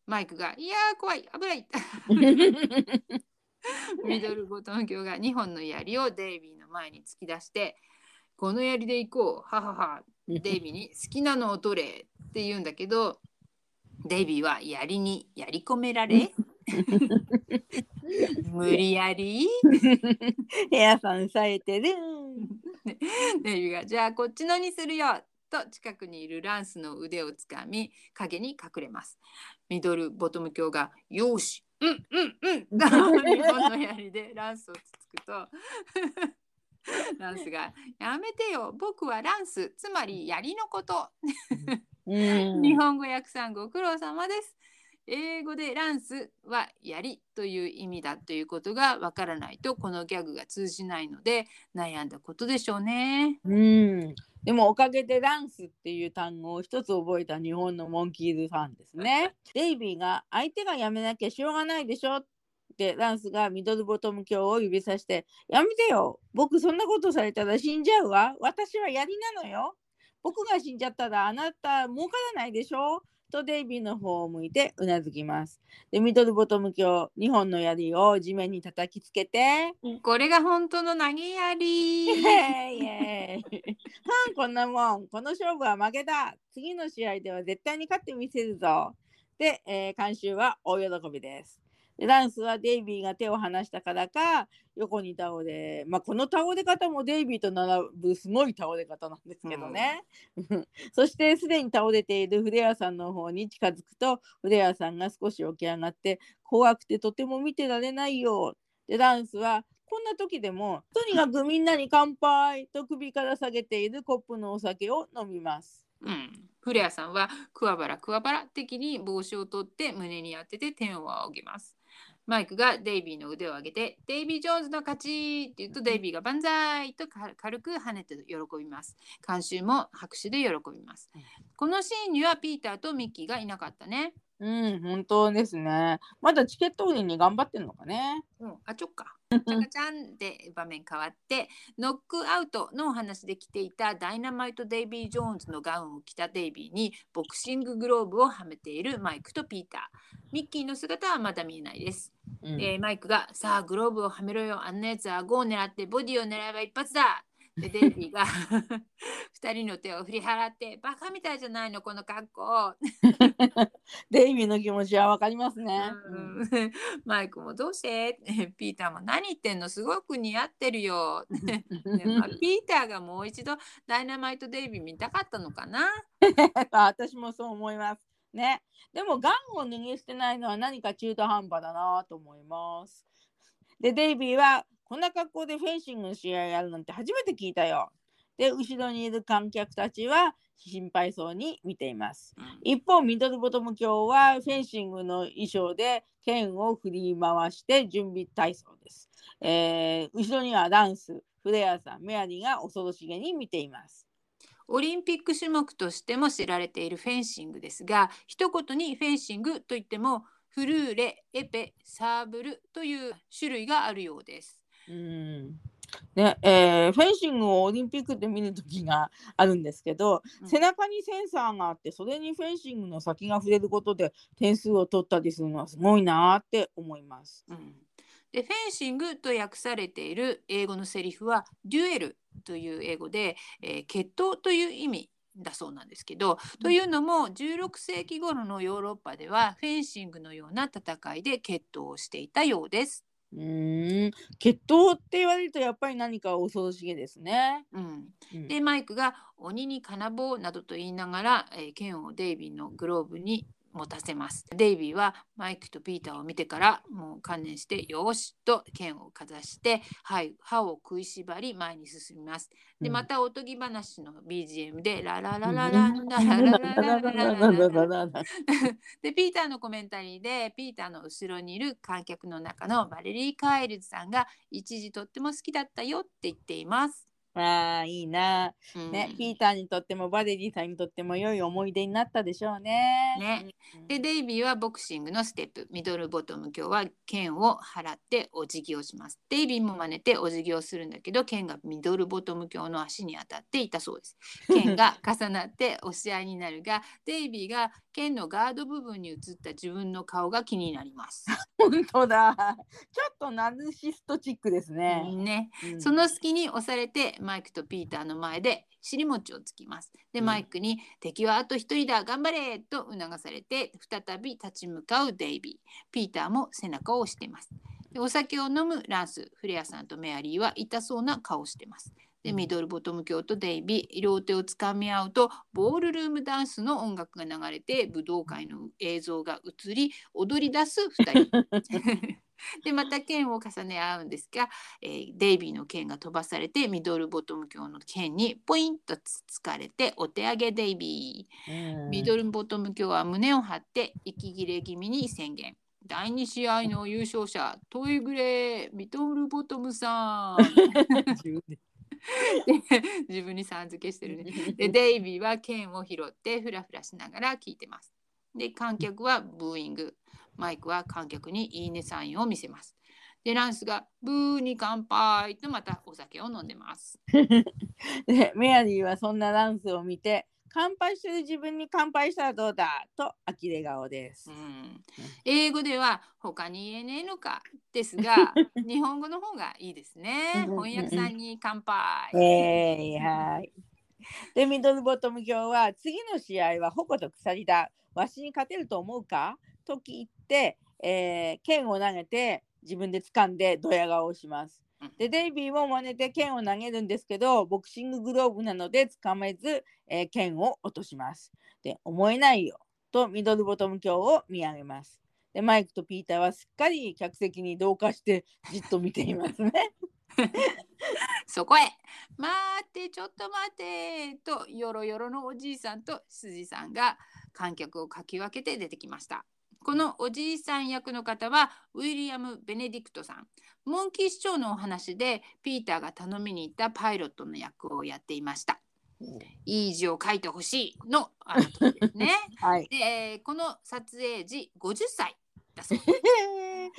マイクが「いやー怖い危ない」ミドルボトム卿が2本の槍をデイビーの前に突き出して「この槍で行こうははは」デイビーに「好きなのを取れ」って言うんだけどデイビーは槍にやり込められ？無理やり？部屋さんさえてる。デイビーが「じゃあこっちのにするよ」と近くにいるランスの腕をつかみ影に隠れます。ミドルボトム卿が「よーしうんうんうん」と日本の槍でランスをつつくとランスが「やめてよ。僕はランス。つまり槍のこと」うん。日本語訳さんご苦労様です。英語でランスは槍という意味だということがわからないとこのギャグが通じないので悩んだことでしょうね。うん。でもおかげでランスっていう単語を一つ覚えた日本のモンキーズファンですね。デイビーが相手がやめなきゃしょうがないでしょ。ってランスがミドルボトム教を指さしてやめてよ僕そんなことされたら死んじゃうわ。私は槍なのよ。僕が死んじゃったらあなた儲からないでしょ。とデイビーの方を向いてうなずきます。でミドルボトム教2本の槍を地面に叩きつけてこれが本当の投げ槍。イエーイはんこんなもん。この勝負は負けだ。次の試合では絶対に勝ってみせるぞ。で、えー、監修は大喜びですでダンスはデイビーが手を離したからか横に倒れ、まあ、この倒れ方もデイビーと並ぶすごい倒れ方なんですけどね、そしてすでに倒れているフレアさんの方に近づくとフレアさんが少し起き上がって怖くてとても見てられないよでダンスはこんな時でもとにかくみんなに乾杯と首から下げているコップのお酒を飲みます。うん、フレアさんはクワバラクワバラ的に帽子を取って胸に当てて天を仰ぎます。マイクがデイビーの腕を上げて「デイビー・ジョーンズの勝ち!」って言うとデイビーが「万歳!」とか軽く跳ねて喜びます。監修も拍手で喜びますうん。このシーンにはピーターとミッキーがいなかったね。うん、本当ですね。まだチケット売りに頑張ってるのかね。うん、あちょっか。ちゃかちゃんで場面変わってノックアウトのお話で着ていたダイナマイト・デイビー・ジョーンズのガウンを着たデイビーにボクシンググローブをはめているマイクとピーターミッキーの姿はまだ見えないです、うんでマイクが「さあグローブをはめろよあんなやつは顎を狙ってボディを狙えば一発だ!」でデイビーが 二人の手を振り払って「バカみたいじゃないのこの格好」デイビーの気持ちはわかりますね。うんマイクもどうして ピーターも何言ってんのすごく似合ってるよ。ねまあ、ピーターがもう一度ダイナマイトデイビー見たかったのかな？あ私もそう思います。ね。でもガンを脱ぎ捨てないのは何か中途半端だなと思います。で、デイビーはこんな格好でフェンシングの試合やるなんて初めて聞いたよ。で、後ろにいる観客たちは心配そうに見ています。一方、ミドルボトム教はフェンシングの衣装で剣を振り回して準備体操です。えー後ろにはダンス、フレアさん、メアリーが恐ろしげに見ています。オリンピック種目としても知られているフェンシングですが一言にフェンシングといってもフルーレ、エペ、サーブルという種類があるようです。うんねえーフェンシングをオリンピックで見る時があるんですけど、うん背中にセンサーがあってそれにフェンシングの先が触れることで点数を取ったりするのはすごいなーって思います。うん、でフェンシングと訳されている英語のセリフはデュエルという英語で、えー決闘という意味だそうなんですけど、というのも16世紀頃のヨーロッパではフェンシングのような戦いで決闘をしていたようです。うーん。決闘って言われるとやっぱり何か恐ろしげですね。うん、うん。でマイクが「鬼に金棒」などと言いながら、えー剣をデイビーのグローブに持たせます。デイビーはマイクとピーターを見てからもう観念して「よーし」と剣をかざして、はい、歯を食いしばり前に進みます。でうんまたおとぎ話の BGM で「ララララララララララララララ」でピーターのコメンタリーでピーターの後ろにいる観客の中のバレリー・カイルズさんが一時とっても好きだったよって言っています。ああいいな、うん。ねピーターにとってもバレリーさんにとっても良い思い出になったでしょうね。ね。うん。でデイビーはボクシングのステップミドルボトム今日は剣を払ってお辞儀をします。デイビーも真似てお辞儀をするんだけど剣がミドルボトム今日の足に当たっていたそうです。剣が重なって押し合いになるがデイビーが剣のガード部分に映った自分の顔が気になります、本当だ。ちょっとナルシストチックですね。ね、うんその隙に押されてマイクとピーターの前で尻餅をつきます。でうんマイクに「敵はあと一人だ頑張れ!」と促されて再び立ち向かうデイビー。ピーターも背中を押しています。でお酒を飲むランス、フレアさんとメアリーは痛そうな顔をしています。でミドルボトム教とデイビー両手をつかみ合うとボールルームダンスの音楽が流れて武道会の映像が映り踊り出す2人。でまた剣を重ね合うんですが、えーデイビーの剣が飛ばされてミドルボトム教の剣にポインとつつかれてお手上げデイビー。ミドルボトム教は胸を張って息切れ気味に宣言。第2試合の優勝者トイグレーミドルボトムさん 自分にさん付けしてるね。でデイビーは剣を拾ってフラフラしながら聞いてます。で観客はブーイング。マイクは観客にいいねサインを見せます。でランスがブーに乾杯とまたお酒を飲んでます。でメアリーはそんなランスを見て乾杯してる自分に乾杯したらどうだ？と呆れ顔ですう。ん、英語では他に言えねえのかですが 日本語の方がいいですね。翻訳さんに乾杯。えー、はい。で、ミドルボトム教は次の試合は矛と鎖だ。わしに勝てると思うか？と聞いて、えー剣を投げて自分で掴んでドヤ顔をしますうん。で、デイビーも真似て剣を投げるんですけど、ボクシンググローブなので掴めず、えー剣を落とします。で、思えないよとミドルボトム教を見上げます。で、マイクとピーターはすっかり客席に同化してじっと見ていますね。そこへ「待ってちょっと待って」とよろよろのおじいさんと羊さんが観客をかき分けて出てきました。このおじいさん役の方はウィリアム・ベネディクトさん。モンキー市長のお話でピーターが頼みに行ったパイロットの役をやっていました。いい字を書いてほしいのあの時ですね。はい。で、えーこの撮影時50歳だそうです。へー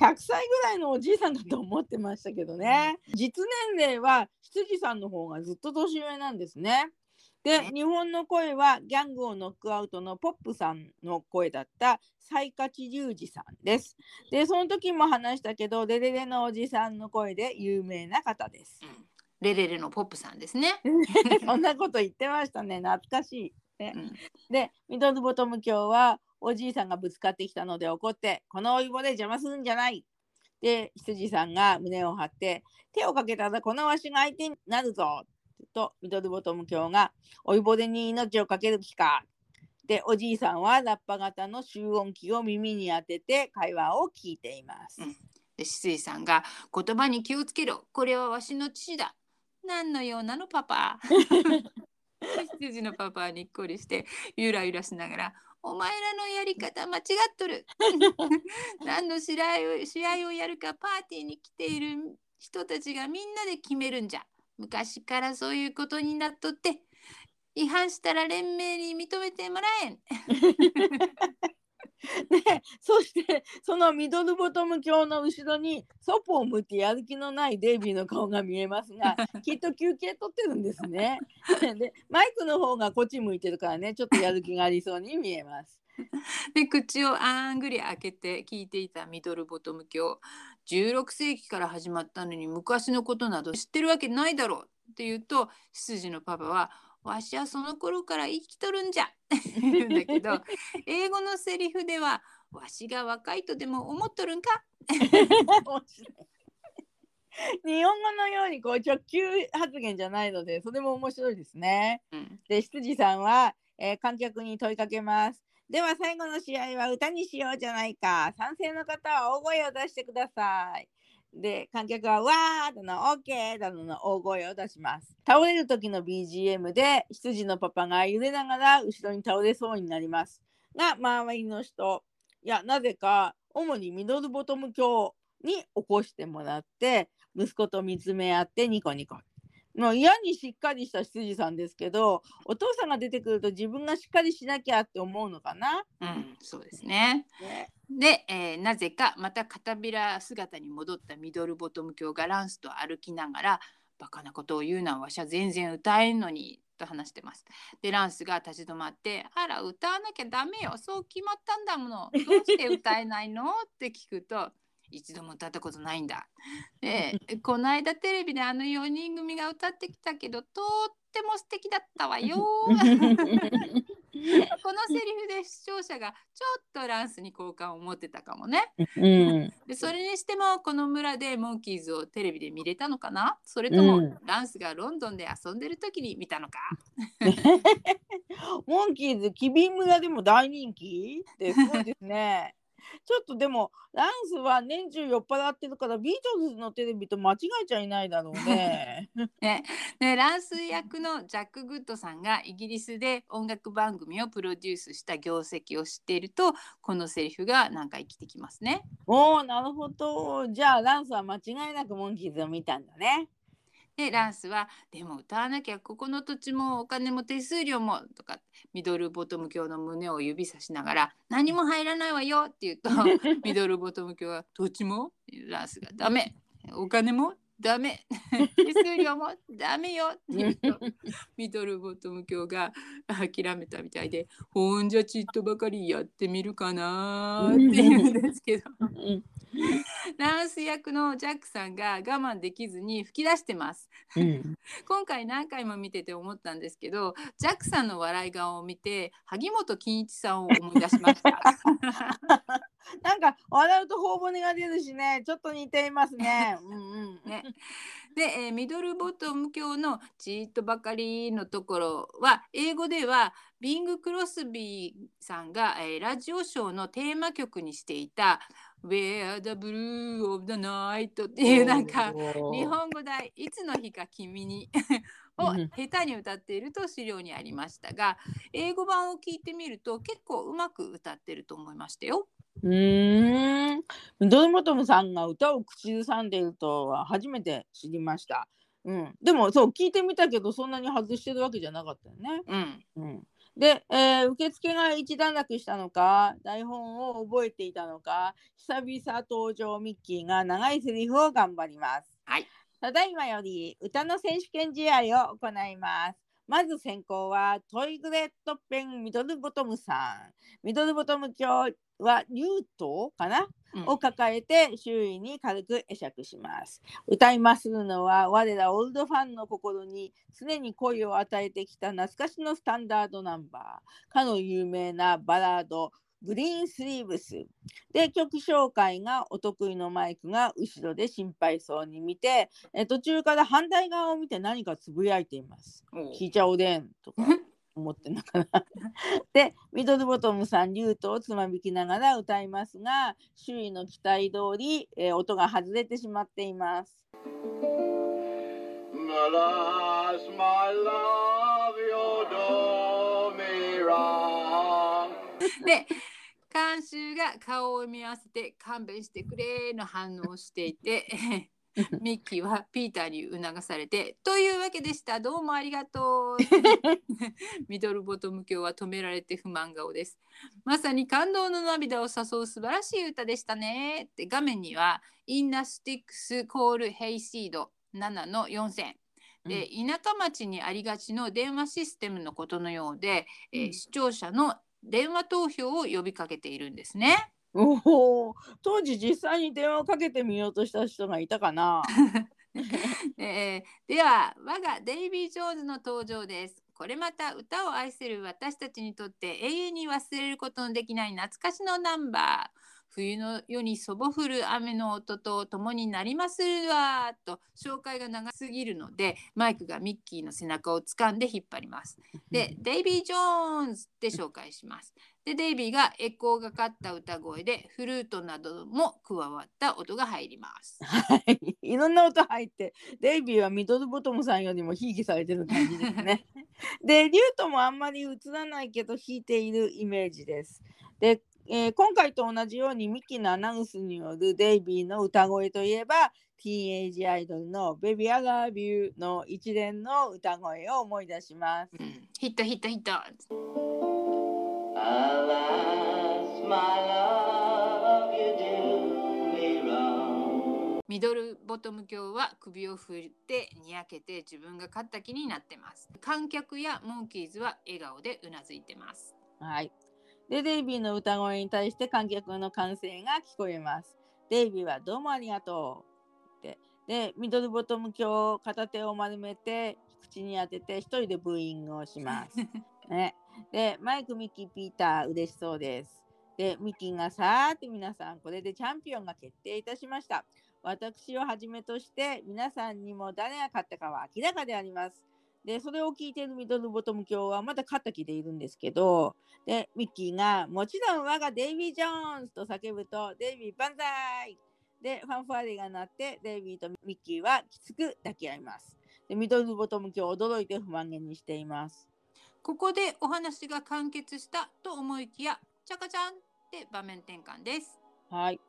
100歳ぐらいのおじいさんだと思ってましたけどね。実年齢は羊さんの方がずっと年上なんですね。で、ね日本の声はギャングをノックアウトのポップさんの声だった西勝隆二さんです。で、その時も話したけど、レレレのおじさんの声で有名な方です。うんレレレのポップさんですね。そんなこと言ってましたね。懐かしい。うんで、ミドルボトム教はおじいさんがぶつかってきたので怒って、このおいぼで邪魔するんじゃない。で、羊さんが胸を張って、手をかけたらこのわしが相手になるぞ。と、ミドルボトム教が、おいぼでに命をかける気か。で、おじいさんはラッパ型の集音機を耳に当てて会話を聞いています。うん。でシ井さんが「言葉に気をつけろ。これはわしの父だ」「何のようなのパパ」羊のパパはにっこりしてゆらゆらしながら「お前らのやり方間違っとる」何の試合を試合をやるかパーティーに来ている人たちがみんなで決めるんじゃ昔からそういうことになっとって違反したら連盟に認めてもらえんで そしてそのミドルボトム教の後ろにそぽを向いてやる気のないデイビーの顔が見えますが きっと休憩取ってるんですね。でマイクの方がこっち向いてるからねちょっとやる気がありそうに見えます。で口をあんぐり開けて聞いていたミドルボトム教16世紀から始まったのに昔のことなど知ってるわけないだろうって言うと羊のパパは「わしはその頃から生きとるんじゃ」って言うんだけど 英語のセリフでは「わしが若いとでも思っとるんか?日本語のようにこう直球発言じゃないのでそれも面白いですね。」うんで羊さんは、えー観客に問いかけます。では最後の試合は歌にしようじゃないか。賛成の方は大声を出してください。で観客はわーだの OK だのの大声を出します。倒れる時の BGM で羊のパパが揺れながら後ろに倒れそうになります。が周りの人いやなぜか主にミドルボトム教に起こしてもらって息子と見つめ合ってニコニコ。もう嫌にしっかりした羊さんですけどお父さんが出てくると自分がしっかりしなきゃって思うのかな？うん、そうですね。ねで、えーなぜかまた片びら姿に戻ったミドルボトム教がランスと歩きながらバカなことを言うのはわしは全然歌えんのにと話してます。でランスが立ち止まって「あら歌わなきゃダメよそう決まったんだものどうして歌えないの?」って聞くと「一度も歌ったことないんだ」で「この間テレビであの4人組が歌ってきたけどとっても素敵だったわよ」このセリフで視聴者がちょっとランスに好感を持ってたかもね。うん、でそれにしてもこの村でモンキーズをテレビで見れたのかな？それとも、うん。ランスがロンドンで遊んでる時に見たのか？モンキーズ、キビン村でも大人気？ってすごいですね。ちょっとでもランスは年中酔っ払ってるからビートルズのテレビと間違えちゃいないだろうね。ね、でランス役のジャック・グッドさんがイギリスで音楽番組をプロデュースした業績を知っているとこのセリフがなんか生きてきますね。おおなるほど。じゃあランスは間違いなくモンキーズを見たんだね。でランスは「でも歌わなきゃここの土地もお金も手数料も」とかミドルボトム教の胸を指さしながら「何も入らないわよ」って言うと ミドルボトム教は「土地も?」ランスが「ダメ。お金も？ダメ手数料もダメよ」って言うとミドルボトム教が諦めたみたいで「ほんじゃちっとばかりやってみるかな」って言うんですけど。うんランス役のジャックさんが我慢できずに吹き出してます。今回何回も見てて思ったんですけどジャックさんの笑い顔を見て萩本欽一さんを思い出しました。なんか笑うと頬骨が出るしね。ちょっと似ていますね。うんうんね、で、えーミドルボトム教の「ちーっとばかり」のところは英語ではビング・クロスビーさんが、えーラジオショーのテーマ曲にしていた「Where the Blue of the Night」っていうなんか日本語題「いつの日か君に」をうん。下手に歌っていると資料にありましたが英語版を聞いてみると結構うまく歌ってると思いましたよ。うーん。ドルボトムさん。が歌を口ずさん。でいるとは初めて知りました。うん。でもそう聞いてみたけどそん。なに外してるわけじゃなかったよね。うん、うん。で、えー受付が一段落したのか台本を覚えていたのか久々登場ミッキーが長いセリフを頑張ります。はい。ただいまより歌の選手権試合を行います。まず先行はトイグレットペンミドルボトムさん。ミドルボトム教はリュートかな、うんを抱えて周囲に軽く会釈します。歌いまするのは我らオールドファンの心に常に声を与えてきた懐かしのスタンダードナンバー。かの有名なバラードグリーンスリーブスで曲紹介がお得意のマイクが後ろで心配そうに見てえ途中から反対側を見て何かつぶやいています。聞いちゃおでんとか 思ってんのかな。でミドルボトムさんリュートをつまびきながら歌いますが周囲の期待通り、えー音が外れてしまっています。Alas, my love, you do me wrong. で観衆が顔を見合わせて勘弁してくれの反応をしていてミッキーはピーターに促されて「というわけでした。どうもありがとう」ミドルボトム卿は止められて不満顔です。まさに感動の涙を誘う素晴らしい歌でしたね。って画面には「 In the sticks call Hayseed 7の4000」で田舎町にありがちの電話システムのことのようで、えーうん。視聴者の電話投票を呼びかけているんですね。おお当時実際に電話をかけてみようとした人がいたかな えーでは我がデイビー・ジョーズの登場です。これまた歌を愛する私たちにとって永遠に忘れることのできない懐かしのナンバー。冬の夜にそぼ降る雨の音と共になりまするわと紹介が長すぎるのでマイクがミッキーの背中を掴んで引っ張ります。で、デイビー・ジョーンズって紹介します。で、デイビーがエコーがかった歌声でフルートなども加わった音が入ります。はい、いろんな音入って、デイビーはミドルボトムさんよりもひいきされてる感じですね。で、リュートもあんまり映らないけど弾いているイメージです。で、えー今回と同じようにミキのアナウンスによるデイビーの歌声といえば、ティーンエイジアイドルの Baby I Love You の一連の歌声を思い出します。うん、ヒットヒットヒット。Alas, love, me. ミドルボトム教は首を振ってにやけて自分が勝った気になってます。観客やモンキーズは笑顔でうなずいてます。はい。で、デイビーの歌声に対して観客の歓声が聞こえます。デイビーはどうもありがとうって。で、ミドルボトム教片手を丸めて口に当てて一人でブーイングをします。ね。で、マイク、ミッキー、ピーター、嬉しそうです。で、ミッキーがさーて皆さん、これでチャンピオンが決定いたしました。私をはじめとして皆さんにも誰が勝ったかは明らかであります。でそれを聞いているミドルボトム教はまだ肩気でいるんですけどでミッキーが「もちろん我がデイビー・ジョーンズ!」と叫ぶと「デイビー万歳!」でファンファーレが鳴ってデイビーとミッキーはきつく抱き合います。でミドルボトム教驚いて不満げにしています。ここでお話が完結したと思いきや、チャカチャンって場面転換です。はい。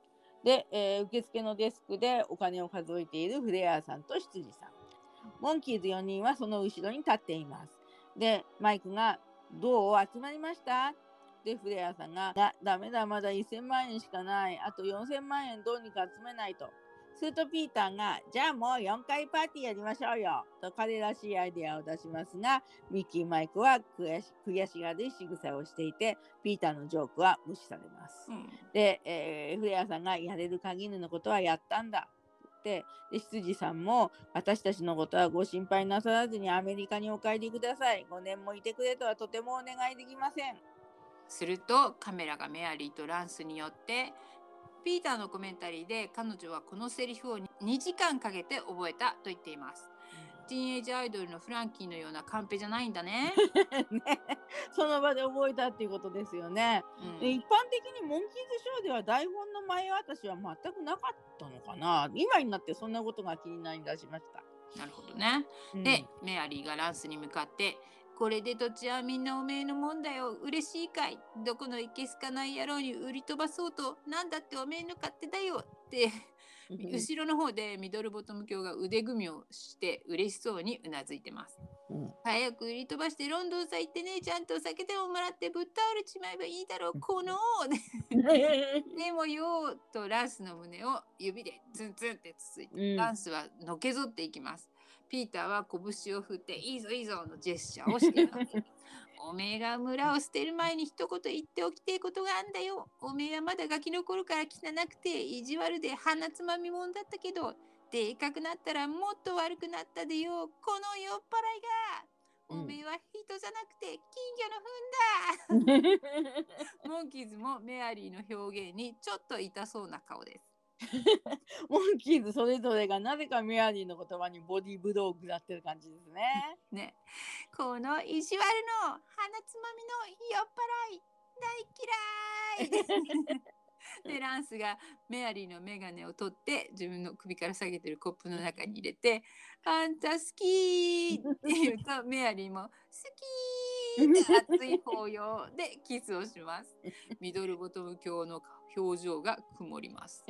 で、えー受付のデスクでお金を数えているフレアさんと執事さん。モンキーズ4人はその後ろに立っています。で、マイクが、どう？集まりました？で、フレアさんが、だ、ダメだ、まだ1000万円しかない。あと4000万円どうにか集めないと。するとピーターが、じゃあもう4回パーティーやりましょうよ。と彼らしいアイデアを出しますが、ミッキー・マイクは悔し悔しがる仕草をしていて、ピーターのジョークは無視されます。うんで、えーフレアさんがやれる限りのことはやったんだってで執事さんも私たちのことはご心配なさらずにアメリカにお帰りください5年もいてくれとはとてもお願いできませんするとカメラがメアリーとランスによってピーターのコメンタリーで彼女はこのセリフを2時間かけて覚えたと言っています。ティーンエイジアイドルのフランキーのようなカンペじゃないんだね。ね。その場で覚えたっていうことですよね、うん。で一般的にモンキーズショーでは台本の前渡しは全くなかったのかな。今になってそんなことが気になりだしました、なるほどね。うん。で、メアリーがランスに向かって「これで土地はみんなおめえのもんだよ。嬉しいかい。どこのいけすかない野郎に売り飛ばそうとなんだっておめえの勝手だよ」って後ろの方でミドルボトム教が腕組みをして嬉しそうにうなずいてます。うん早く売り飛ばしてロンドンさ行ってねちゃんとお酒でももらってぶっ倒れちまえばいいだろうこの でもよとランスの胸を指でツンツンってつついて、うんランスはのけぞっていきます。ピーターは拳を振っていいぞいいぞのジェスチャーをしています。おめえが村を捨てる前に一言言っておきてえことがあんだよ。おめえはまだガキの頃から汚くて意地悪で鼻つまみもんだったけど、でかくなったらもっと悪くなったでよ。この酔っ払いが。おめえは人じゃなくて金魚の糞だ。モンキーズもメアリーの表現にちょっと痛そうな顔です。モンキーズそれぞれがなぜかメアリーの言葉にボディーブローを食らってる感じですね。ね。この意地悪の鼻つまみの酔っ払い大嫌い でランスがメアリーの眼鏡を取って自分の首から下げてるコップの中に入れて「あんた好き!」って言うとメアリーも「好き!」って熱い抱擁でキスをします。ミドルボトム教の表情が曇ります。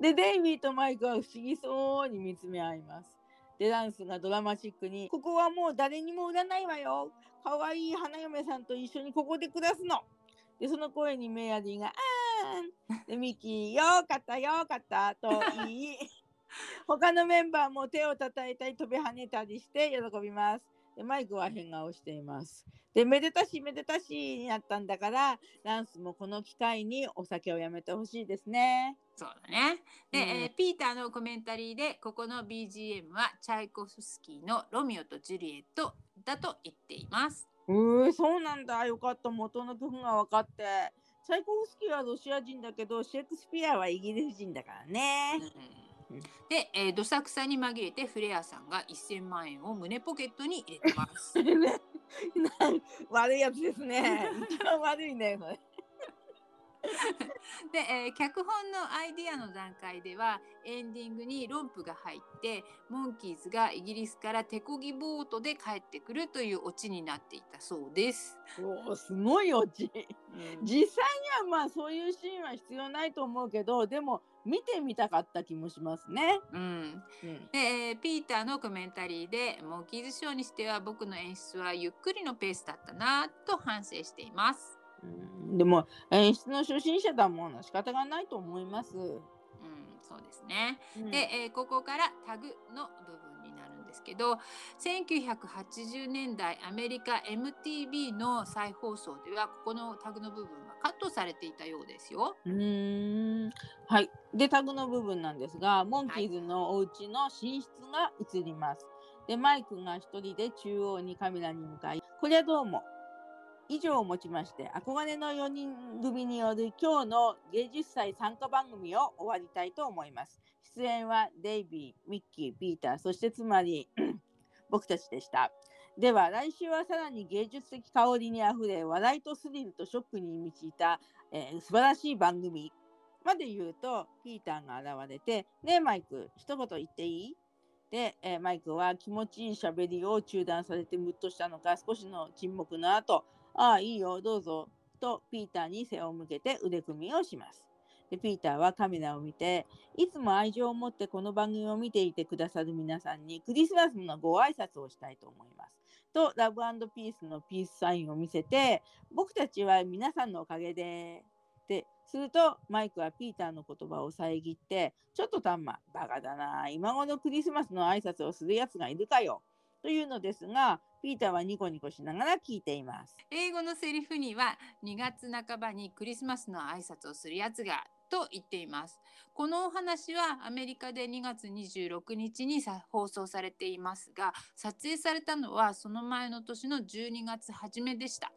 で、デイビーとマイクは不思議そうに見つめ合います。で、ランスがドラマチックに、ここはもう誰にも売らないわよ。かわいい花嫁さんと一緒にここで暮らすの。で、その声にメアリーが、あーん。で、ミキー、よかった、よかった、と言い、他のメンバーも手を叩いたり飛び跳ねたりして喜びます。で、マイクは変顔しています。で、めでたしめでたしになったんだから、ランスもこの機会にお酒をやめてほしいですね。そうだね。で、うんえーピーターのコメンタリーでここの BGM はチャイコフスキーの「ロミオとジュリエット」だと言っています。うーそうなんだ。よかった。元の曲が分かって。チャイコフスキーはロシア人だけど、シェイクスピアはイギリス人だからね。うんで、えー、どさくさに紛れてフレアさんが1000万円を胸ポケットに入れてます。悪いやつですね。一番悪いね。で、えー脚本のアイディアの段階ではエンディングにロンプが入ってモンキーズがイギリスから手漕ぎボートで帰ってくるというオチになっていたそうです。おーすごいオチ。うん実際にはまあそういうシーンは必要ないと思うけど、でも見てみたかった気もしますね。うん、うんで、えーピーターのコメンタリーでモンキーズショーにしては僕の演出はゆっくりのペースだったなと反省しています。うんでも演出の初心者だもん仕方がないと思います。うん、そうですね。うんで、えーここからタグの部分になるんですけど1980年代アメリカ MTV の再放送ではここのタグの部分はカットされていたようですよ。うんはい。で、タグの部分なんですが、モンキーズのお家の寝室が映ります。で、マイクが一人で中央にカメラに向かい、これはどうも。以上をもちまして、憧れの4人組による今日の芸術祭参加番組を終わりたいと思います。出演はデイビー、ミッキー、ピーター、そしてつまり、僕たちでした。では来週はさらに芸術的香りにあふれ笑いとスリルとショックに満ちた、えー素晴らしい番組まで言うとピーターが現れて「ねえマイク一言言っていい?」で、えーマイクは気持ちいい喋りを中断されてムッとしたのか少しの沈黙の後「ああいいよどうぞ」とピーターに背を向けて腕組みをします。でピーターはカメラを見ていつも愛情を持ってこの番組を見ていてくださる皆さんにクリスマスのご挨拶をしたいと思います。とラブピースのピースサインを見せて僕たちは皆さんのおかげででするとマイクはピーターの言葉を遮ってちょっとたんまバカだな今頃クリスマスの挨拶をするやつがいるかよというのですがピーターはニコニコしながら聞いています。英語のセリフには2月半ばにクリスマスの挨拶をするやつがと言っています。このお話はアメリカで2月26日にさ放送されていますが撮影されたのはその前の年の12月初めでした。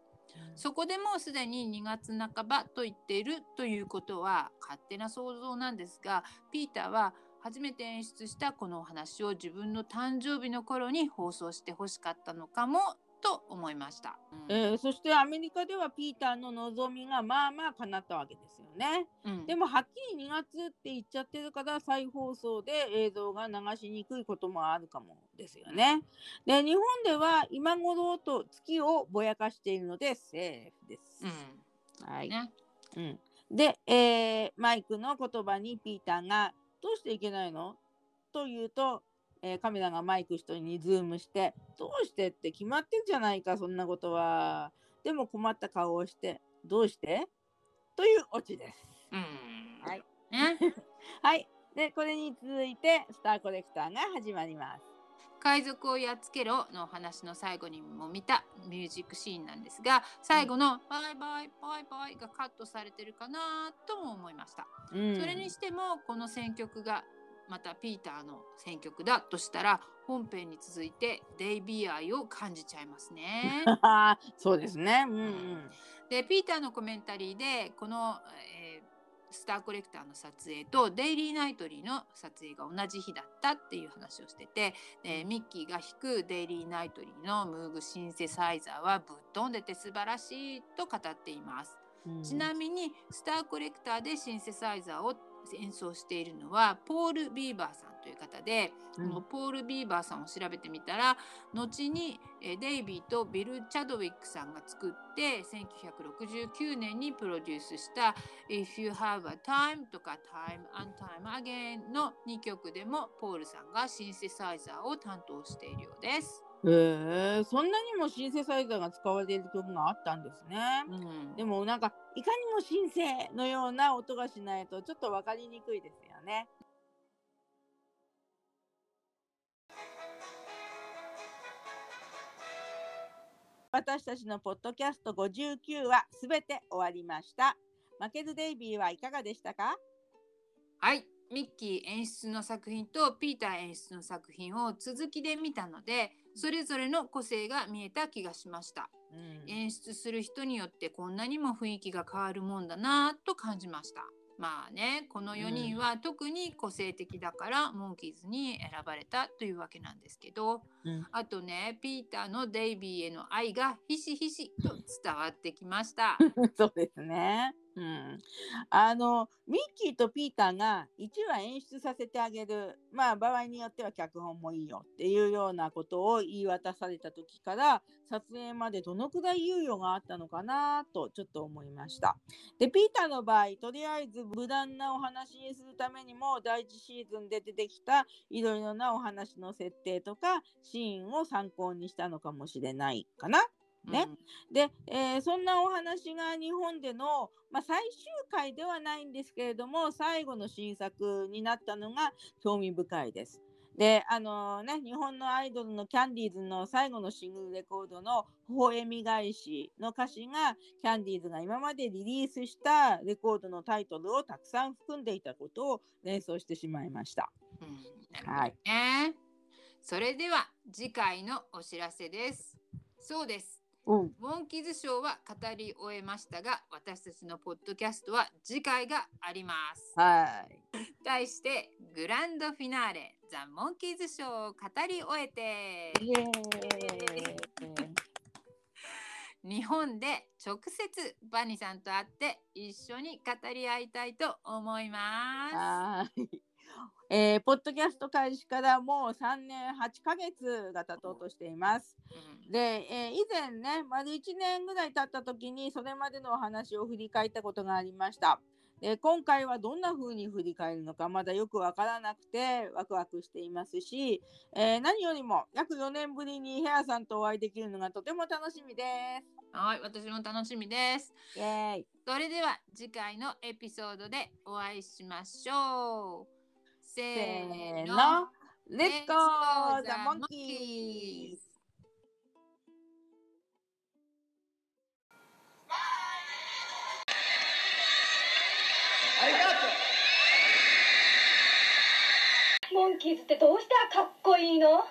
そこでもうすでに2月半ばと言っているということは勝手な想像なんですがピーターは初めて演出したこのお話を自分の誕生日の頃に放送してほしかったのかもと思いました。うんえーそしてアメリカではピーターの望みがまあまあ叶ったわけですよね。うんでもはっきり2月って言っちゃってるから再放送で映像が流しにくいこともあるかもですよね。で日本では今頃と月をぼやかしているのでセーフです。うんはいね、うん、で、えーマイクの言葉にピーターが「どうしていけないの?」と言うと、えーカメラがマイク一人にズームして「どうして?」って決まってんじゃないかそんなことは。でも困った顔をして「どうして?」というオチです。うんはいね、はい。で、これに続いて、スターコレクターが始まります。海賊をやっつけろのお話の最後にも見たミュージックシーンなんですが最後のバイバイバイバイがカットされてるかなとも思いました。うんそれにしてもこの選曲がまたピーターの選曲だとしたら本編に続いてデイビー愛を感じちゃいますね。そうですね。うんうん。でピーターのコメンタリーでこの、えースターコレクターの撮影とデイリーナイトリーの撮影が同じ日だったっていう話をしてて、えーミッキーが弾くデイリーナイトリーのムーグシンセサイザーはぶっ飛んでて素晴らしいと語っています。うんちなみにスターコレクターでシンセサイザーを演奏しているのはポール・ビーバーさんという方で、うんこのポール・ビーバーさんを調べてみたら後にえーデイビーとビル・チャドウィックさんが作って1969年にプロデュースした「If You Have a Time」とか「Time and Time Again」の2曲でもポールさんがシンセサイザーを担当しているようです。へえそんなにもシンセサイザーが使われる曲があったんですね。うんでもなんかいかにもシンセのような音がしないとちょっと分かりにくいですよね。私たちのポッドキャスト59はすべて終わりました。負けずデイビーはいかがでしたか？はい、ミッキー演出の作品とピーター演出の作品を続きで見たのでそれぞれの個性が見えた気がしました。うん。演出する人によってこんなにも雰囲気が変わるもんだなぁと感じました。まあねこの4人は特に個性的だからモンキーズに選ばれたというわけなんですけど、うん。あとねピーターのデイビーへの愛がひしひしと伝わってきました。そうですね。うん、あのミッキーとピーターが1話演出させてあげるまあ場合によっては脚本もいいよっていうようなことを言い渡された時から撮影までどのくらい猶予があったのかなとちょっと思いました。でピーターの場合とりあえず無難なお話にするためにも第1シーズンで出てきたいろいろなお話の設定とかシーンを参考にしたのかもしれないかな。ねで、えーそんなお話が日本での、まあ、最終回ではないんですけれども最後の新作になったのが興味深いです。であのね日本のアイドルのキャンディーズの最後のシングルレコードの「微笑み返し」の歌詞がキャンディーズが今までリリースしたレコードのタイトルをたくさん含んでいたことを連想してしまいました。うんなるほどねそれでは次回のお知らせです。そうです。うん、モンキーズショーは語り終えましたが、私たちのポッドキャストは次回があります。はい題してグランドフィナーレザ・モンキーズショーを語り終えて日本で直接バニさんと会って一緒に語り合いたいと思います。はーい。えー、ポッドキャスト開始からもう3年8ヶ月が経とうとしています。うんで、えー以前ね、丸1年ぐらい経った時にそれまでのお話を振り返ったことがありました。で今回はどんな風に振り返るのかまだよくわからなくてワクワクしていますし、えー何よりも約4年ぶりにヘアさんとお会いできるのがとても楽しみではい、私も楽しみです。す。イエーイそれでは次回のエピソードでお会いしましょう。せせーーの。の。Let's go! The Monkeys! ありがとうモンキーズってどうしたらかっこいいの？どうも